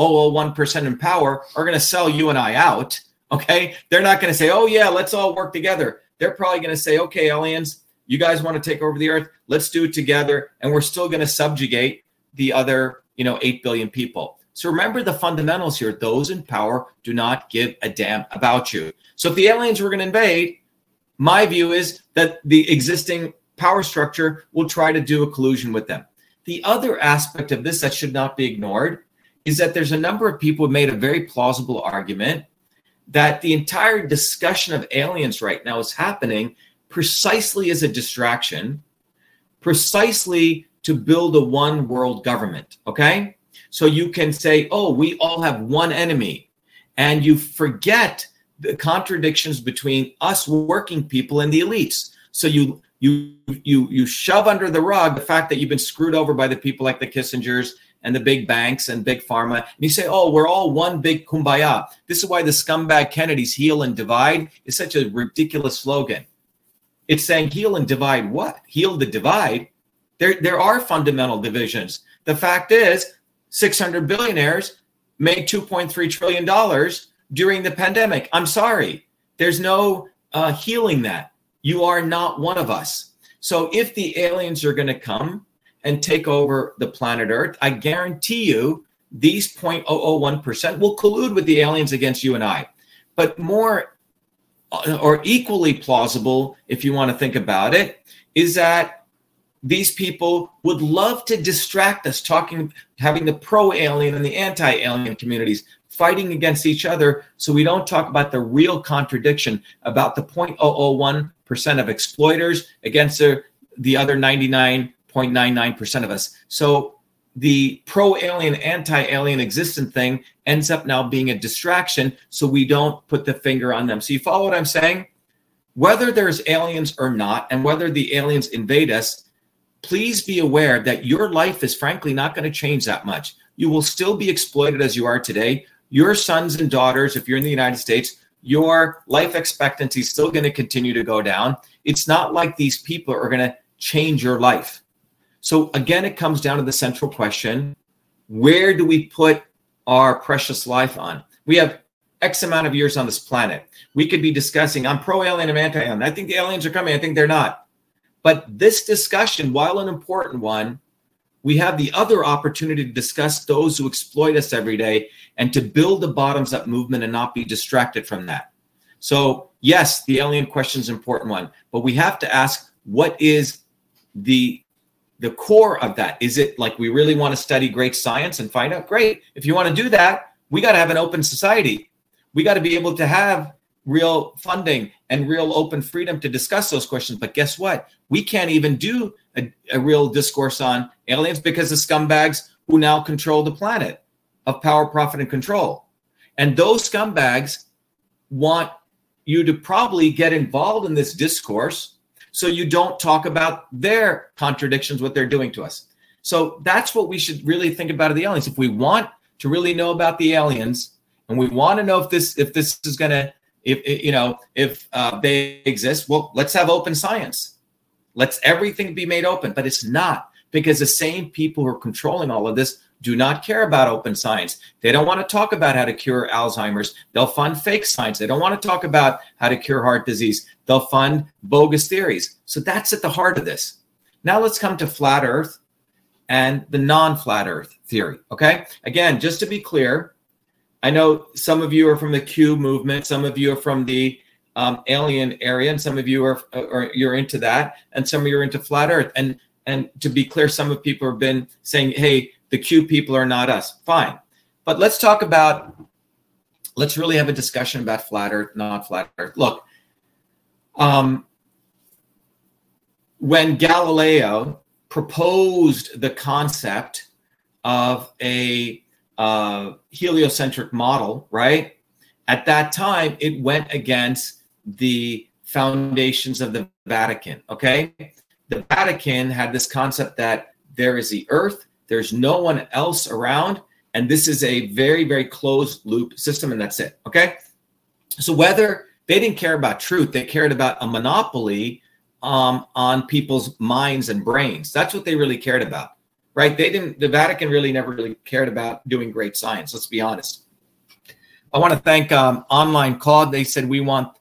0.001% in power are going to sell you and I out. Okay. They're not going to say, oh, yeah, let's all work together. They're probably going to say, okay, aliens, you guys want to take over the earth? Let's do it together. And we're still going to subjugate the other, you know, 8 billion people. So remember the fundamentals here. Those in power do not give a damn about you. So if the aliens were going to invade, my view is that the existing power structure will try to do a collusion with them. The other aspect of this that should not be ignored is that there's a number of people who made a very plausible argument that the entire discussion of aliens right now is happening precisely as a distraction, precisely to build a one world government. Okay. So you can say, oh, we all have one enemy. And you forget the contradictions between us working people and the elites. So you you you you shove under the rug the fact that you've been screwed over by the people like the Kissingers and the big banks and big pharma, and you say, "Oh, we're all one big kumbaya." This is why the scumbag Kennedys heal and divide is such a ridiculous slogan. It's saying heal and divide what? Heal the divide. There there are fundamental divisions. The fact is, 600 billionaires made 2.3 trillion dollars during the pandemic. I'm sorry. There's no uh, healing that. You are not one of us. So if the aliens are going to come and take over the planet Earth, I guarantee you these 0.001% will collude with the aliens against you and I. But more uh, or equally plausible, if you want to think about it, is that these people would love to distract us talking having the pro alien and the anti alien communities fighting against each other so we don't talk about the real contradiction about the 0.001% of exploiters against the, the other 99.99% of us. So the pro alien, anti alien existent thing ends up now being a distraction so we don't put the finger on them. So you follow what I'm saying? Whether there's aliens or not, and whether the aliens invade us, please be aware that your life is frankly not going to change that much. You will still be exploited as you are today your sons and daughters, if you're in the United States, your life expectancy is still going to continue to go down. It's not like these people are going to change your life. So again, it comes down to the central question where do we put our precious life on? We have X amount of years on this planet. We could be discussing, I'm pro alien, I'm anti alien. I think the aliens are coming, I think they're not. But this discussion, while an important one, we have the other opportunity to discuss those who exploit us every day and to build a bottoms up movement and not be distracted from that. So, yes, the alien question is an important one, but we have to ask what is the the core of that. Is it like we really want to study great science and find out? Great. If you want to do that we got to have an open society. We got to be able to have real funding and real open freedom to discuss those questions. But guess what? We can't even do a, a real discourse on aliens because the scumbags who now control the planet of power profit and control. And those scumbags want you to probably get involved in this discourse so you don't talk about their contradictions, what they're doing to us. So that's what we should really think about of the aliens. If we want to really know about the aliens, and we want to know if this if this is going to if you know if uh, they exist, well, let's have open science. Let's everything be made open, but it's not because the same people who are controlling all of this do not care about open science. They don't want to talk about how to cure Alzheimer's. They'll fund fake science. They don't want to talk about how to cure heart disease. They'll fund bogus theories. So that's at the heart of this. Now let's come to flat earth and the non flat earth theory. Okay. Again, just to be clear, I know some of you are from the Q movement, some of you are from the um, alien area, and some of you are, are you're into that, and some of you are into flat earth. And and to be clear, some of people have been saying, "Hey, the Q people are not us. Fine. But let's talk about, let's really have a discussion about flat earth, not flat earth. Look, um, when Galileo proposed the concept of a uh, heliocentric model, right? At that time, it went against the foundations of the Vatican, okay? The Vatican had this concept that there is the earth, there's no one else around. And this is a very, very closed loop system, and that's it. Okay. So whether they didn't care about truth, they cared about a monopoly um, on people's minds and brains. That's what they really cared about, right? They didn't, the Vatican really never really cared about doing great science. Let's be honest. I want to thank um, Online Claude. They said, We want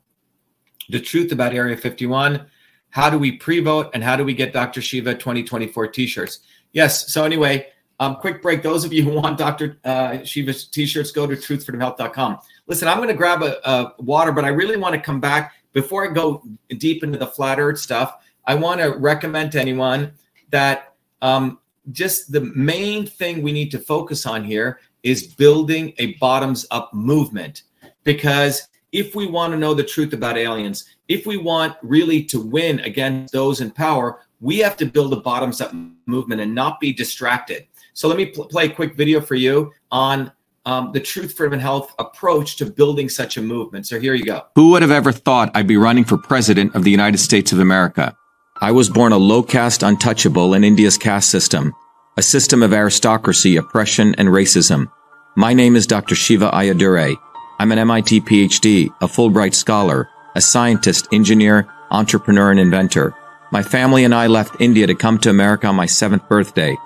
the truth about Area 51. How do we pre vote and how do we get Dr. Shiva 2024 t shirts? Yes. So anyway, um, quick break. Those of you who want Dr. Uh, Shiva's t-shirts, go to truthfreedomhealth.com. Listen, I'm going to grab a, a, water, but I really want to come back before I go deep into the flat earth stuff. I want to recommend to anyone that um, just the main thing we need to focus on here is building a bottoms up movement. Because if we want to know the truth about aliens, if we want really to win against those in power, we have to build a bottoms up movement and not be distracted. So let me pl- play a quick video for you on um, the Truth Freedom and Health approach to building such a movement. So here you go. Who would have ever thought I'd be running for president of the United States of America? I was born a low caste untouchable in India's caste system, a system of aristocracy, oppression, and racism. My name is Dr. Shiva Ayyadurai. I'm an MIT PhD, a Fulbright scholar, a scientist, engineer, entrepreneur, and inventor. My family and I left India to come to America on my seventh birthday.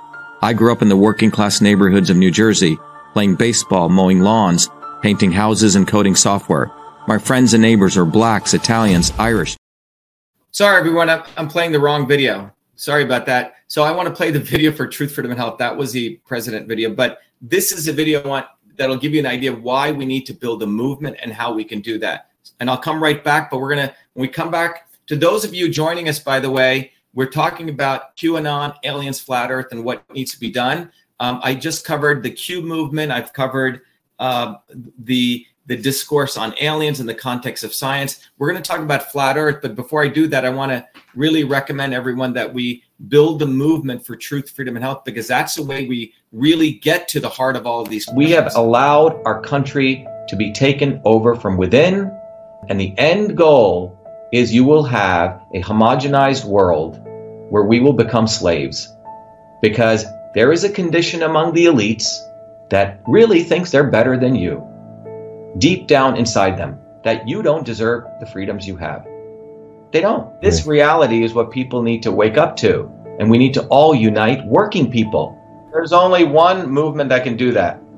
I grew up in the working class neighborhoods of New Jersey, playing baseball, mowing lawns, painting houses, and coding software. My friends and neighbors are blacks, Italians, Irish. Sorry, everyone. I'm, playing the wrong video. Sorry about that. So I want to play the video for Truth, Freedom, and Health. That was the president video, but this is a video want that'll give you an idea of why we need to build a movement and how we can do that. And I'll come right back, but we're gonna when we come back, to those of you joining us, by the way, we're talking about QAnon, aliens, flat Earth, and what needs to be done. Um, I just covered the Q movement. I've covered uh, the the discourse on aliens in the context of science. We're going to talk about flat Earth, but before I do that, I want to really recommend everyone that we build the movement for truth, freedom, and health because that's the way we really get to the heart of all of these. We have allowed our country to be taken over from within, and the end goal is you will have a homogenized world where we will become slaves. Because there is a condition among the elites that really thinks they're better than you, deep down inside them, that you don't deserve the freedoms you have. They don't. This reality is what people need to wake up to. And we need to all unite working people. There's only one movement that can do that.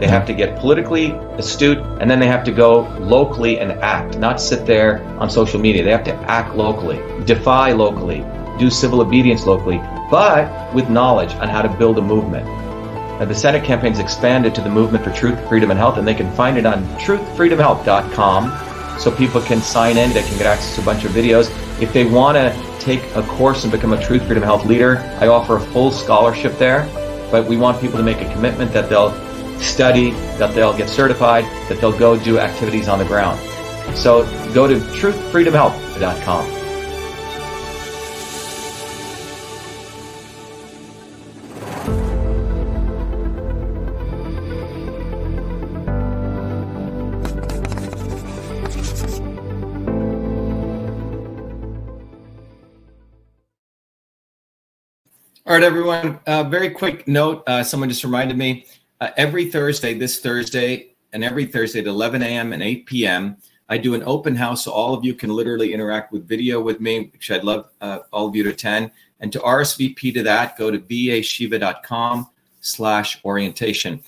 They have to get politically astute and then they have to go locally and act, not sit there on social media. They have to act locally, defy locally, do civil obedience locally, but with knowledge on how to build a movement. Now, the Senate campaign's expanded to the Movement for Truth, Freedom, and Health, and they can find it on truthfreedomhealth.com so people can sign in, they can get access to a bunch of videos. If they want to take a course and become a Truth, Freedom, Health leader, I offer a full scholarship there, but we want people to make a commitment that they'll study, that they'll get certified, that they'll go do activities on the ground. So go to truthfreedomhealth.com. All right, everyone. Uh, very quick note. Uh, someone just reminded me uh, every Thursday, this Thursday, and every Thursday at 11 a.m. and 8 p.m. I do an open house, so all of you can literally interact with video with me, which I'd love uh, all of you to attend. And to RSVP to that, go to vashiva.com slash orientation.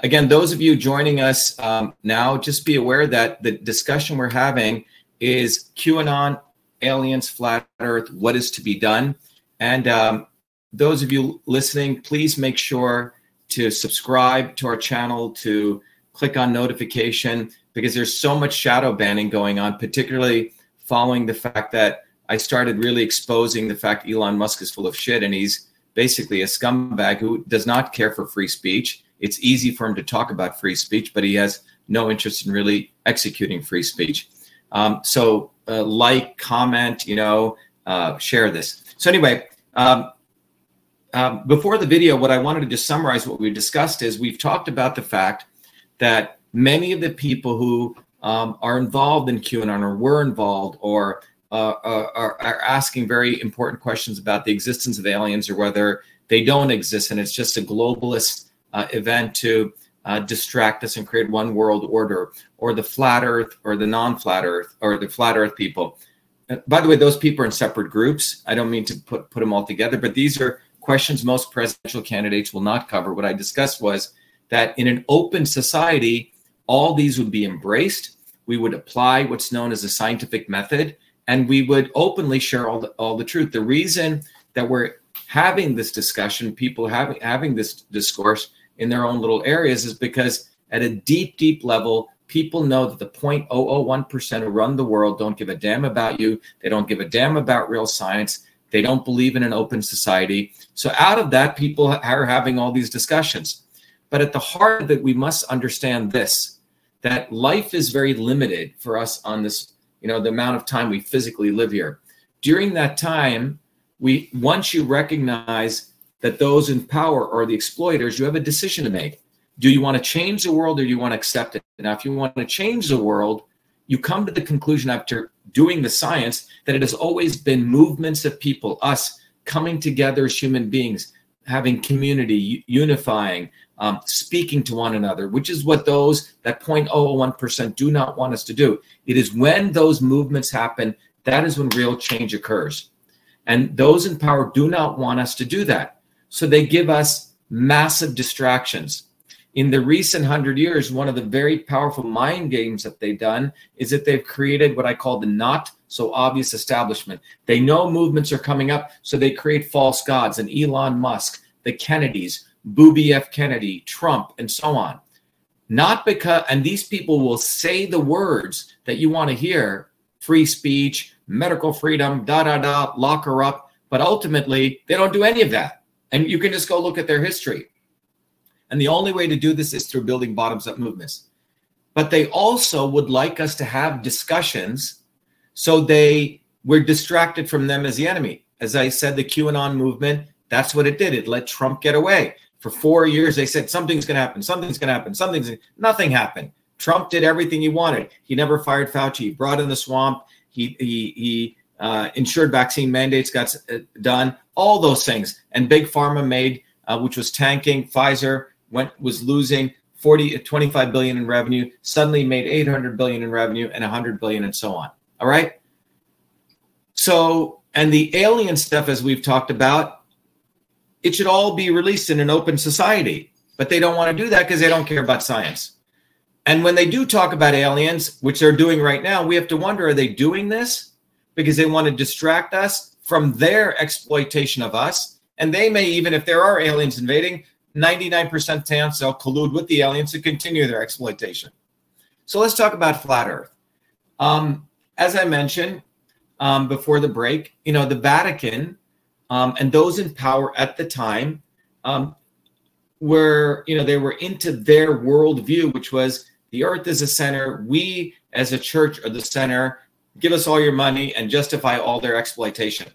Again, those of you joining us um, now, just be aware that the discussion we're having is QAnon, aliens, flat earth, what is to be done. And um, those of you listening, please make sure to subscribe to our channel, to click on notification, because there's so much shadow banning going on, particularly following the fact that I started really exposing the fact Elon Musk is full of shit and he's basically a scumbag who does not care for free speech. It's easy for him to talk about free speech, but he has no interest in really executing free speech. Um, so, uh, like, comment, you know, uh, share this. So, anyway, um, um, before the video, what I wanted to just summarize what we discussed is we've talked about the fact that many of the people who um, are involved in QAnon or were involved or uh, are, are, asking very important questions about the existence of aliens or whether they don't exist and it's just a globalist uh, event to uh, distract us and create one world order or the flat earth or the non-flat earth or the flat earth people. Uh, by the way those people are in separate groups. I don't mean to put, put them all together but these are questions most presidential candidates will not cover what i discussed was that in an open society all these would be embraced we would apply what's known as a scientific method and we would openly share all the, all the truth. The reason that we're having this discussion, people having having this discourse in their own little areas, is because at a deep, deep level, people know that the 0.001% who run the world don't give a damn about you. They don't give a damn about real science. They don't believe in an open society. So out of that, people are having all these discussions. But at the heart of it, we must understand this that life is very limited for us on this you know, the amount of time we physically live here. During that time, we once you recognize that those in power are the exploiters, you have a decision to make. Do you want to change the world or do you want to accept it? Now, if you want to change the world, you come to the conclusion after doing the science that it has always been movements of people, us coming together as human beings, having community, unifying, um, speaking to one another, which is what those that 0.001% do not want us to do. It is when those movements happen that is when real change occurs. And those in power do not want us to do that. So they give us massive distractions. In the recent hundred years, one of the very powerful mind games that they've done is that they've created what I call the not so obvious establishment. They know movements are coming up, so they create false gods and Elon Musk, the Kennedys, Booby F. Kennedy, Trump, and so on. Not because, and these people will say the words that you want to hear free speech, medical freedom, da da da, lock her up. But ultimately, they don't do any of that. And you can just go look at their history. And the only way to do this is through building bottoms up movements. But they also would like us to have discussions so they we're distracted from them as the enemy. As I said, the QAnon movement, that's what it did. It let Trump get away. For four years, they said something's going to happen, something's going to happen, something's nothing happened. Trump did everything he wanted. He never fired Fauci. He brought in the swamp. He he he uh, ensured vaccine mandates got uh, done. All those things. And big pharma made, uh, which was tanking. Pfizer went was losing 40 uh, 25 billion in revenue. Suddenly made 800 billion in revenue and 100 billion and so on. All right. So and the alien stuff, as we've talked about, it should all be released in an open society. But they don't want to do that because they don't care about science. And when they do talk about aliens, which they're doing right now, we have to wonder are they doing this because they want to distract us from their exploitation of us? And they may, even if there are aliens invading, 99% chance they'll collude with the aliens to continue their exploitation. So let's talk about flat Earth. Um, as I mentioned um, before the break, you know, the Vatican um, and those in power at the time um, were, you know, they were into their worldview, which was the earth is a center. We as a church are the center. Give us all your money and justify all their exploitation.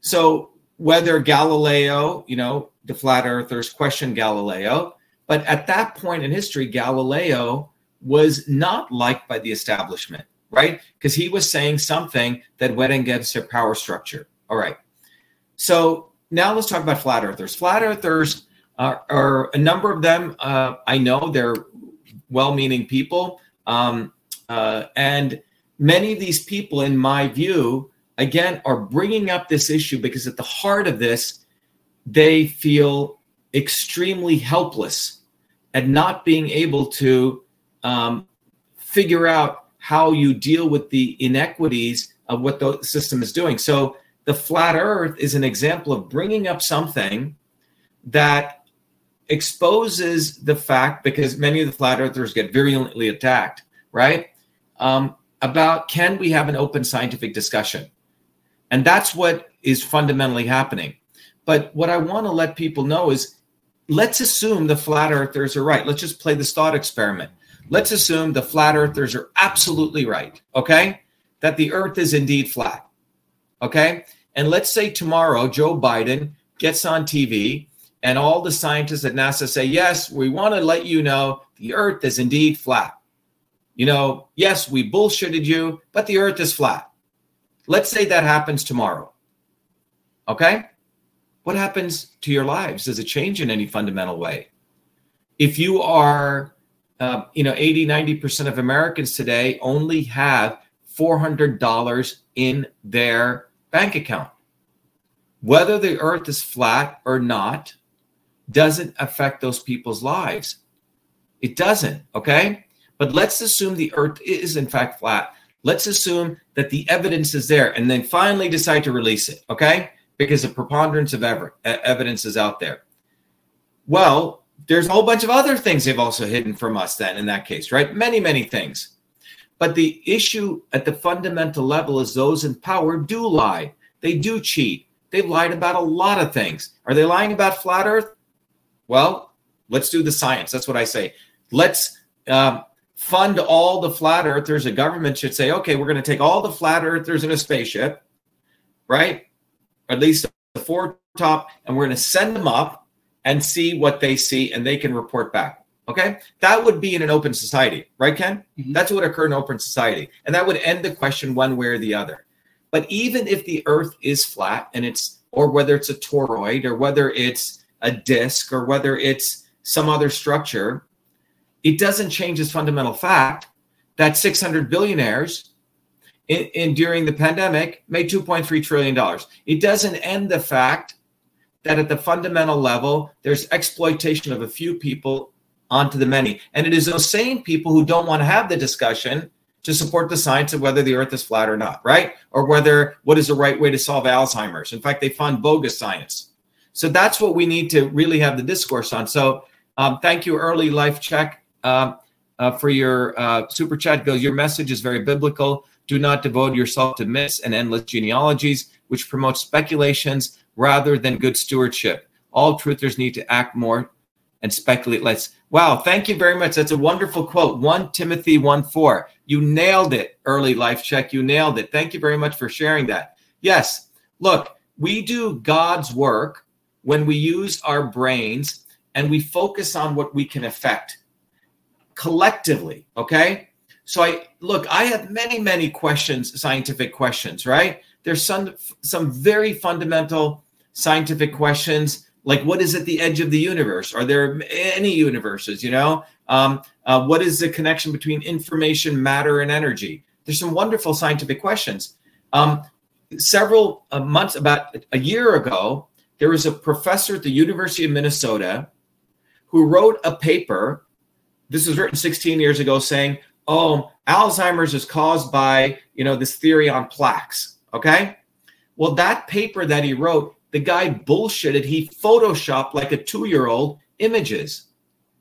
So whether Galileo, you know, the flat earthers questioned Galileo, but at that point in history, Galileo was not liked by the establishment, right? Because he was saying something that went against their power structure. All right. So now let's talk about flat earthers. Flat earthers are, are a number of them. Uh, I know they're well-meaning people, um, uh, and many of these people, in my view, again, are bringing up this issue because at the heart of this, they feel extremely helpless at not being able to um, figure out how you deal with the inequities of what the system is doing. So the flat earth is an example of bringing up something that exposes the fact because many of the flat earthers get virulently attacked, right? Um, about can we have an open scientific discussion? And that's what is fundamentally happening. But what I want to let people know is let's assume the flat earthers are right. Let's just play this thought experiment. Let's assume the flat earthers are absolutely right, okay? That the earth is indeed flat, okay? And let's say tomorrow Joe Biden gets on TV and all the scientists at NASA say, yes, we want to let you know the earth is indeed flat. You know, yes, we bullshitted you, but the earth is flat. Let's say that happens tomorrow. Okay? What happens to your lives? Does it change in any fundamental way? If you are, uh, you know, 80, 90% of Americans today only have $400 in their bank account. Whether the earth is flat or not doesn't affect those people's lives. It doesn't, okay? But let's assume the earth is in fact flat. Let's assume that the evidence is there and then finally decide to release it, okay? Because the preponderance of ever, evidence is out there. Well, there's a whole bunch of other things they've also hidden from us then in that case, right? Many, many things. But the issue at the fundamental level is those in power do lie. They do cheat. They've lied about a lot of things. Are they lying about flat earth? Well, let's do the science. That's what I say. Let's um, fund all the flat earthers. A government should say, okay, we're going to take all the flat earthers in a spaceship, right? Or at least the four top, and we're going to send them up and see what they see, and they can report back. Okay, that would be in an open society, right, Ken? Mm-hmm. That's what occur in open society, and that would end the question one way or the other. But even if the Earth is flat and it's, or whether it's a toroid, or whether it's a disk, or whether it's some other structure, it doesn't change this fundamental fact that 600 billionaires in, in during the pandemic made 2.3 trillion dollars. It doesn't end the fact that at the fundamental level there's exploitation of a few people onto the many, and it is those same people who don't want to have the discussion to support the science of whether the earth is flat or not, right? Or whether what is the right way to solve Alzheimer's. In fact, they fund bogus science. So that's what we need to really have the discourse on. So um, thank you, Early Life Check uh, uh, for your uh, super chat goes, Your message is very biblical. Do not devote yourself to myths and endless genealogies, which promote speculations rather than good stewardship. All truthers need to act more and speculate less. Wow, thank you very much. That's a wonderful quote. 1 Timothy 1 4. You nailed it, early life check. You nailed it. Thank you very much for sharing that. Yes, look, we do God's work when we use our brains and we focus on what we can affect collectively. Okay. So I look, I have many, many questions, scientific questions, right? There's some some very fundamental scientific questions, like what is at the edge of the universe? Are there any universes? You know, um, uh, what is the connection between information, matter, and energy? There's some wonderful scientific questions. Um, several uh, months, about a year ago, there was a professor at the University of Minnesota who wrote a paper this was written 16 years ago saying, oh, Alzheimer's is caused by, you know, this theory on plaques. Okay. Well, that paper that he wrote, the guy bullshitted. He photoshopped like a two year old images.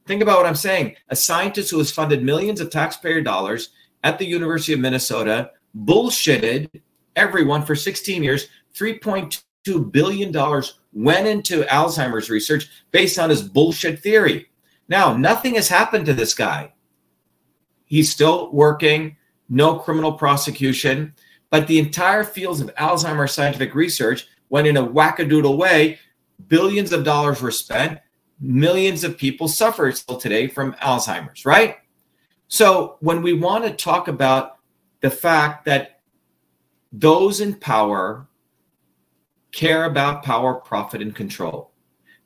Think about what I'm saying. A scientist who has funded millions of taxpayer dollars at the University of Minnesota bullshitted everyone for 16 years. $3.2 billion went into Alzheimer's research based on his bullshit theory. Now, nothing has happened to this guy. He's still working, no criminal prosecution, but the entire fields of Alzheimer's scientific research went in a wackadoodle way. Billions of dollars were spent. Millions of people suffer still today from Alzheimer's, right? So, when we want to talk about the fact that those in power care about power, profit, and control,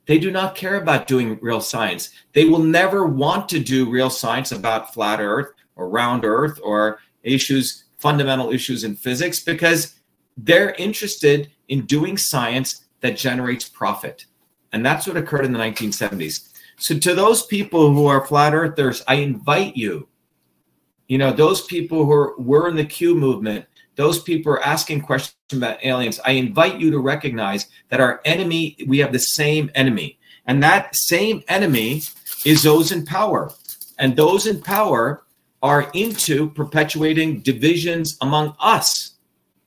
they do not care about doing real science. They will never want to do real science about flat Earth or round Earth or issues, fundamental issues in physics, because they're interested in doing science that generates profit. And that's what occurred in the 1970s. So, to those people who are flat earthers, I invite you, you know, those people who are, were in the Q movement, those people are asking questions about aliens. I invite you to recognize that our enemy, we have the same enemy. And that same enemy is those in power. And those in power are into perpetuating divisions among us,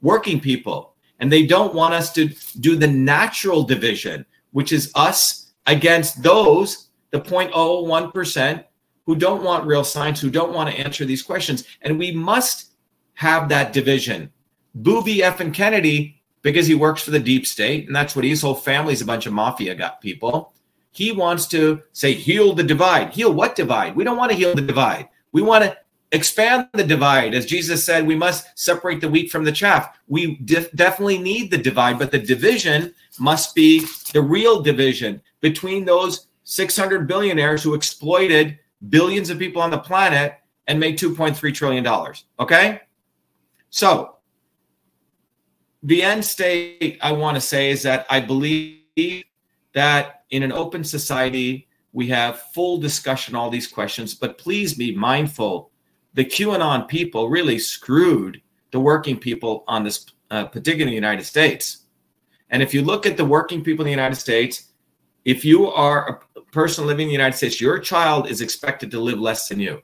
working people. And they don't want us to do the natural division, which is us against those, the 0.01%, who don't want real science, who don't want to answer these questions. And we must have that division. Booby F. and Kennedy, because he works for the deep state, and that's what his whole family's a bunch of mafia got people. He wants to say, heal the divide. Heal what divide? We don't want to heal the divide. We want to expand the divide. As Jesus said, we must separate the wheat from the chaff. We def- definitely need the divide, but the division must be the real division between those 600 billionaires who exploited billions of people on the planet and made $2.3 trillion. Okay? So, the end state I want to say is that I believe that in an open society, we have full discussion all these questions, but please be mindful. The QAnon people really screwed the working people on this uh, particular United States. And if you look at the working people in the United States, if you are a person living in the United States, your child is expected to live less than you.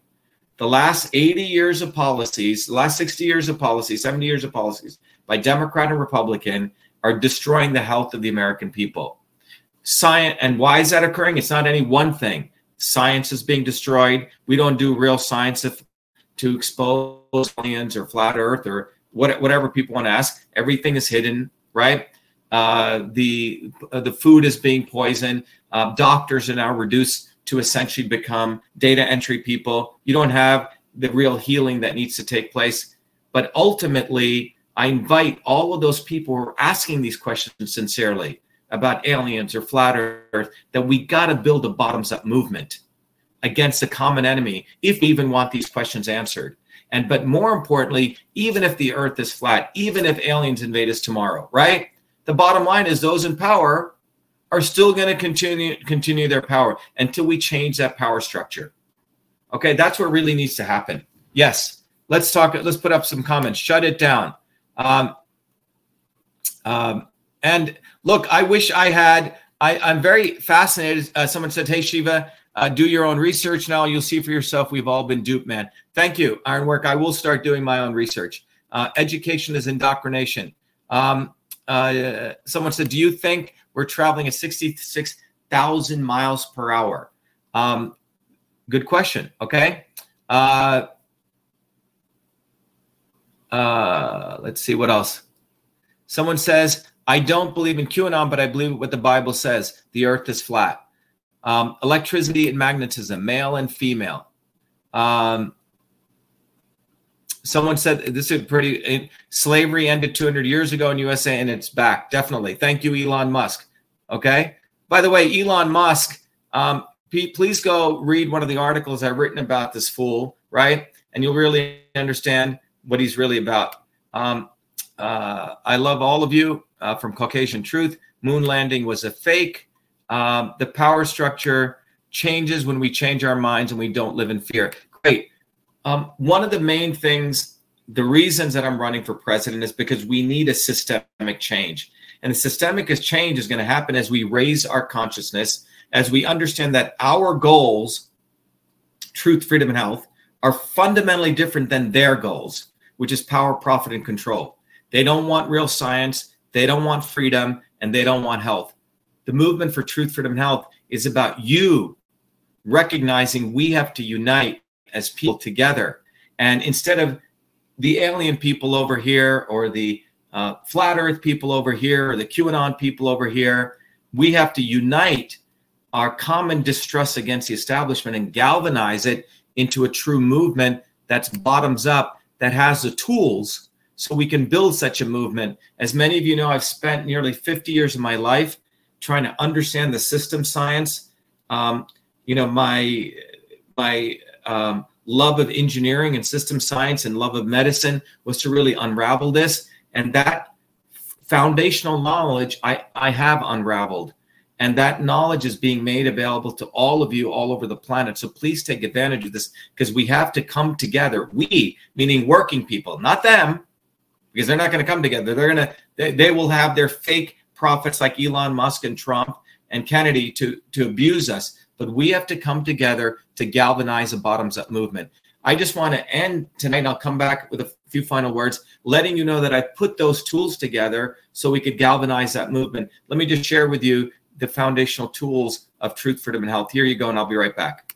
The last 80 years of policies, the last 60 years of policies, 70 years of policies by Democrat and Republican are destroying the health of the American people. Science and why is that occurring? It's not any one thing. Science is being destroyed. We don't do real science if, to expose aliens or flat earth or what, whatever people want to ask. Everything is hidden right? Uh, the uh, the food is being poisoned. Uh, doctors are now reduced to essentially become data entry people. You don't have the real healing that needs to take place. But ultimately i invite all of those people who are asking these questions sincerely about aliens or flat earth that we got to build a bottoms up movement against a common enemy if we even want these questions answered. And but more importantly even if the earth is flat even if aliens invade us tomorrow right? The bottom line is those in power are still going to continue continue their power until we change that power structure. Okay that's what really needs to happen. Yes let's talk let's put up some comments. Shut it down um, um, and look, I wish I had. I, I'm very fascinated. Uh, someone said, "Hey Shiva, uh, do your own research now. You'll see for yourself. We've all been duped, man. Thank you, Ironwork. I will start doing my own research. Uh, education is indoctrination. Um, uh, someone said, "Do you think we're traveling at 66,000 miles per hour?" Um, good question. Okay. Uh, let's see what else. Someone says, I don't believe in QAnon, but I believe what the Bible says the earth is flat. Um, electricity and magnetism, male and female. Um, someone said this is pretty slavery ended 200 years ago in USA and it's back. Definitely. Thank you, Elon Musk. Okay. By the way, Elon Musk, um, please go read one of the articles I've written about this fool, right? And you'll really understand what he's really about. Um, uh, I love all of you uh, from Caucasian Truth. Moon landing was a fake. Um, the power structure changes when we change our minds and we don't live in fear. Great. Um, one of the main things, the reasons that I'm running for president is because we need a systemic change. And the systemic change is going to happen as we raise our consciousness, as we understand that our goals, truth, freedom, and health, are fundamentally different than their goals, which is power, profit, and control. They don't want real science. They don't want freedom and they don't want health. The movement for truth, freedom, and health is about you recognizing we have to unite as people together. And instead of the alien people over here or the uh, flat earth people over here or the QAnon people over here, we have to unite our common distrust against the establishment and galvanize it into a true movement that's bottoms up, that has the tools so we can build such a movement. As many of you know, I've spent nearly 50 years of my life trying to understand the system science. Um, you know, my my um, love of engineering and system science and love of medicine was to really unravel this, and that foundational knowledge I, I have unraveled. And that knowledge is being made available to all of you all over the planet. So please take advantage of this because we have to come together. We, meaning working people, not them, because they're not going to come together. They're going to, they, they will have their fake prophets like Elon Musk and Trump and Kennedy to, to abuse us. But we have to come together to galvanize a bottoms up movement. I just want to end tonight. I'll come back with a few final words, letting you know that I put those tools together so we could galvanize that movement. Let me just share with you the foundational tools of truth, freedom, and health. Here you go, and I'll be right back.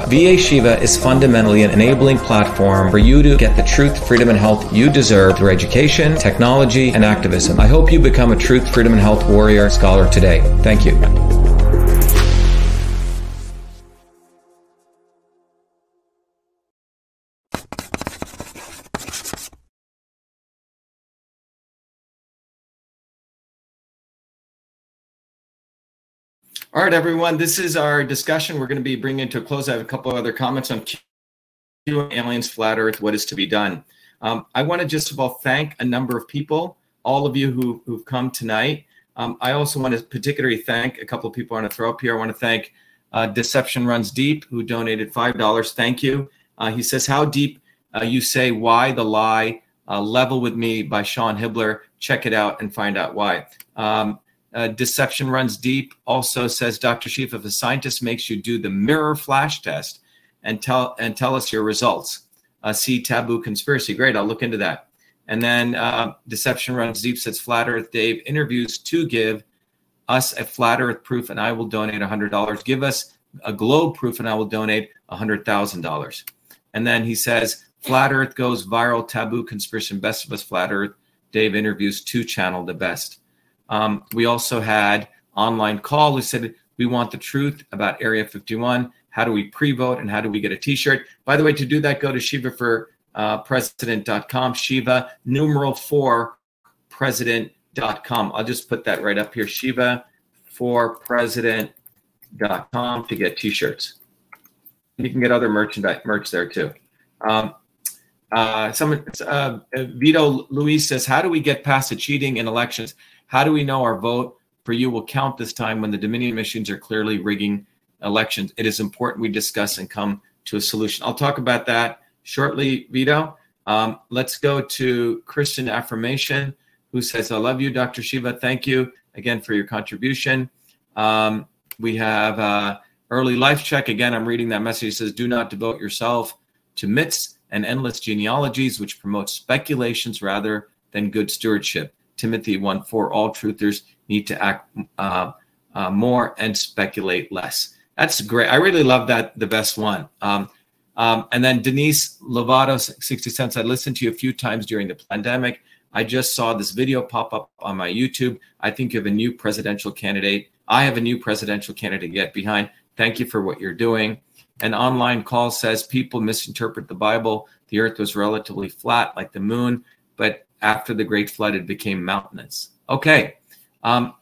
VA Shiva is fundamentally an enabling platform for you to get the truth, freedom, and health you deserve through education, technology, and activism. I hope you become a truth, freedom, and health warrior scholar today. Thank you. All right, everyone. This is our discussion. We're going to be bringing to a close. I have a couple of other comments on aliens, flat Earth, what is to be done. Um, I want to just of all thank a number of people, all of you who, who've come tonight. Um, I also want to particularly thank a couple of people I want to throw up here. I want to thank uh, Deception Runs Deep, who donated $5. Thank you. Uh, he says, How deep uh, you say why the lie, uh, level with me by Sean Hibbeler. Check it out and find out why. Um, uh, Deception Runs Deep also says, Dr. Shiva, if a scientist makes you do the mirror flash test and tell and tell us your results, uh, see taboo conspiracy. Great, I'll look into that. And then uh, Deception Runs Deep says Flat Earth Dave interviews to give us a Flat Earth proof, and I will donate $100. Give us a globe proof, and I will donate $100,000. And then he says Flat Earth goes viral, taboo conspiracy, best of us Flat Earth. Dave interviews two channel the best. Um, we also had online call who said we want the truth about Area 51. How do we pre-vote and how do we get a T-shirt? By the way, to do that, go to Shiva for uh, president.com, Shiva numeral four president.com. I'll just put that right up here, Shiva for president.com to get t-shirts. You can get other merchandise merch there too. Um, uh, someone, uh, Vito Luis says, "How do we get past the cheating in elections? How do we know our vote for you will count this time when the Dominion missions are clearly rigging elections? It is important we discuss and come to a solution." I'll talk about that shortly, Vito. Um, let's go to Christian Affirmation, who says, I love you, Dr. Shiva. Thank you again for your contribution. Um, we have uh, Early Life Check. Again, I'm reading that message. It says, Do not devote yourself to myths and endless genealogies, which promote speculations rather than good stewardship. Timothy 1 4, all truthers need to act uh, uh, more and speculate less. That's great. I really love that, the best one. Um, um, and then Denise Lovato, 60 cents. I listened to you a few times during the pandemic. I just saw this video pop up on my YouTube. I think you have a new presidential candidate. I have a new presidential candidate yet behind. Thank you for what you're doing. An online call says people misinterpret the Bible. The earth was relatively flat like the moon, but after the great flood, it became mountainous. Okay. Um,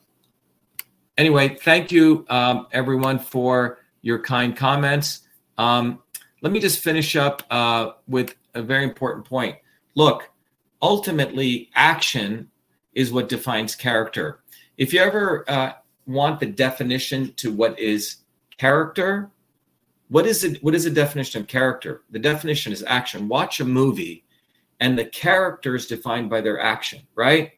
anyway, thank you, um, everyone, for your kind comments. Um, let me just finish up uh, with a very important point. Look, ultimately, action is what defines character. If you ever uh, want the definition to what is character, what is it? What is the definition of character? The definition is action. Watch a movie, and the character is defined by their action, right?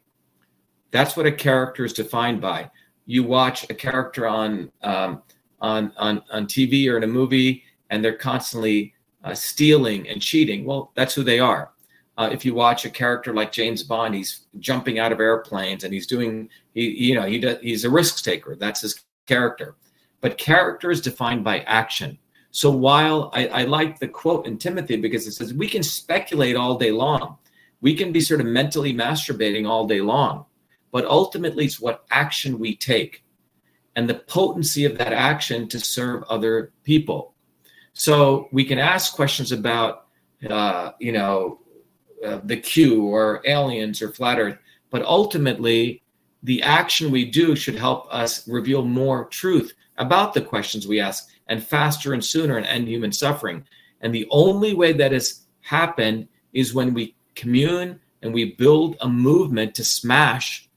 That's what a character is defined by. You watch a character on um, on on on TV or in a movie, and they're constantly uh, stealing and cheating. Well, that's who they are. Uh, if you watch a character like James Bond, he's jumping out of airplanes and he's doing, he, you know, he does, he's a risk taker. That's his character. But character is defined by action. So while I, I like the quote in Timothy because it says we can speculate all day long, we can be sort of mentally masturbating all day long, but ultimately it's what action we take and the potency of that action to serve other people. So we can ask questions about, uh, you know, uh, the Q or aliens or flat Earth, but ultimately, the action we do should help us reveal more truth about the questions we ask and faster and sooner and end human suffering. And the only way that has happened is when we commune and we build a movement to smash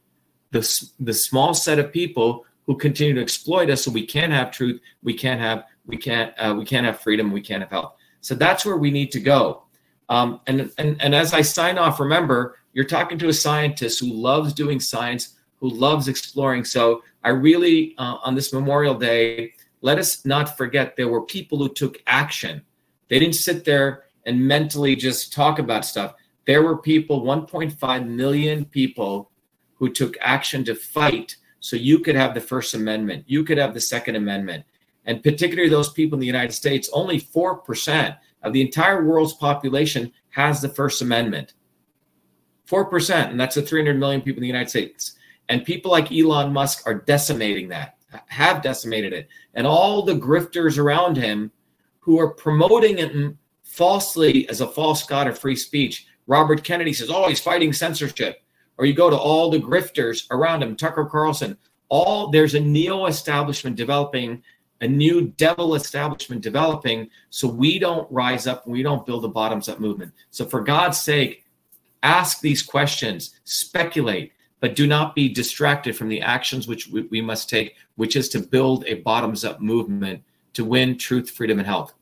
the, the small set of people who continue to exploit us so we can't have truth we can't have we can't uh, we can't have freedom we can't have health. So that's where we need to go. Um, and, and and as i sign off remember you're talking to a scientist who loves doing science who loves exploring. So i really uh, on this memorial day let us not forget there were people who took action they didn't sit there and mentally just talk about stuff there were people 1.5 million people who took action to fight so you could have the first amendment you could have the second amendment and particularly those people in the United States, only 4% of the entire world's population has the First Amendment. 4%, and that's the 300 million people in the United States. And people like Elon Musk are decimating that, have decimated it. And all the grifters around him who are promoting it falsely as a false god of free speech. Robert Kennedy says, oh, he's fighting censorship. Or you go to all the grifters around him, Tucker Carlson, all there's a neo-establishment developing, a new devil establishment developing. So we don't rise up and we don't build a bottoms-up movement. So for God's sake, ask these questions, speculate, but do not be distracted from the actions which we, we must take, which is to build a bottoms-up movement to win truth, freedom, and health.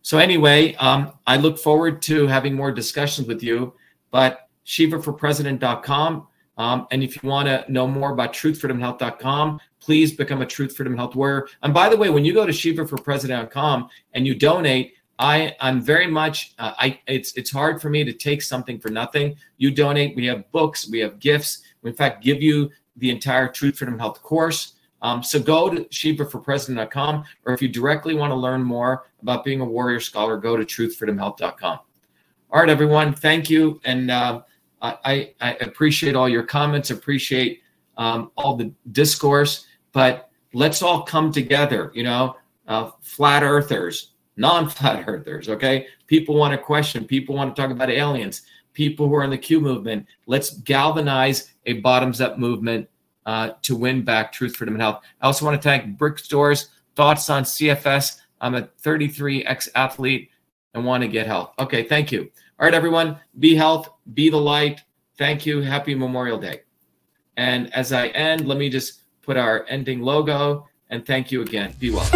So anyway, um, I look forward to having more discussions with you. But shivaforpresident.com. Um, and if you want to know more about truthfreedomhealth.com, please become a Truth Freedom Health wearer. And by the way, when you go to shivaforpresident.com and you donate, I I'm very much uh, I it's it's hard for me to take something for nothing. You donate, we have books, we have gifts. We in fact give you the entire Truth Freedom Health course. Um, so go to shivaforpresident.com, or if you directly want to learn more about being a warrior scholar, go to truthfreedomhealth.com. All right, everyone. Thank you, and uh, I, I, appreciate all your comments. Appreciate um, all the discourse, but let's all come together. You know, uh, flat earthers, non-flat earthers. Okay, people want to question. People want to talk about aliens. People who are in the Q movement. Let's galvanize a bottoms-up movement uh, to win back truth, freedom, and health. I also want to thank Brick Stores. Thoughts on CFS? I'm a 33 ex athlete and want to get health. Okay, thank you. All right, everyone, be health, be the light. Thank you. Happy Memorial Day. And as I end, let me just put our ending logo and thank you again. Be well.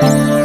Thank you.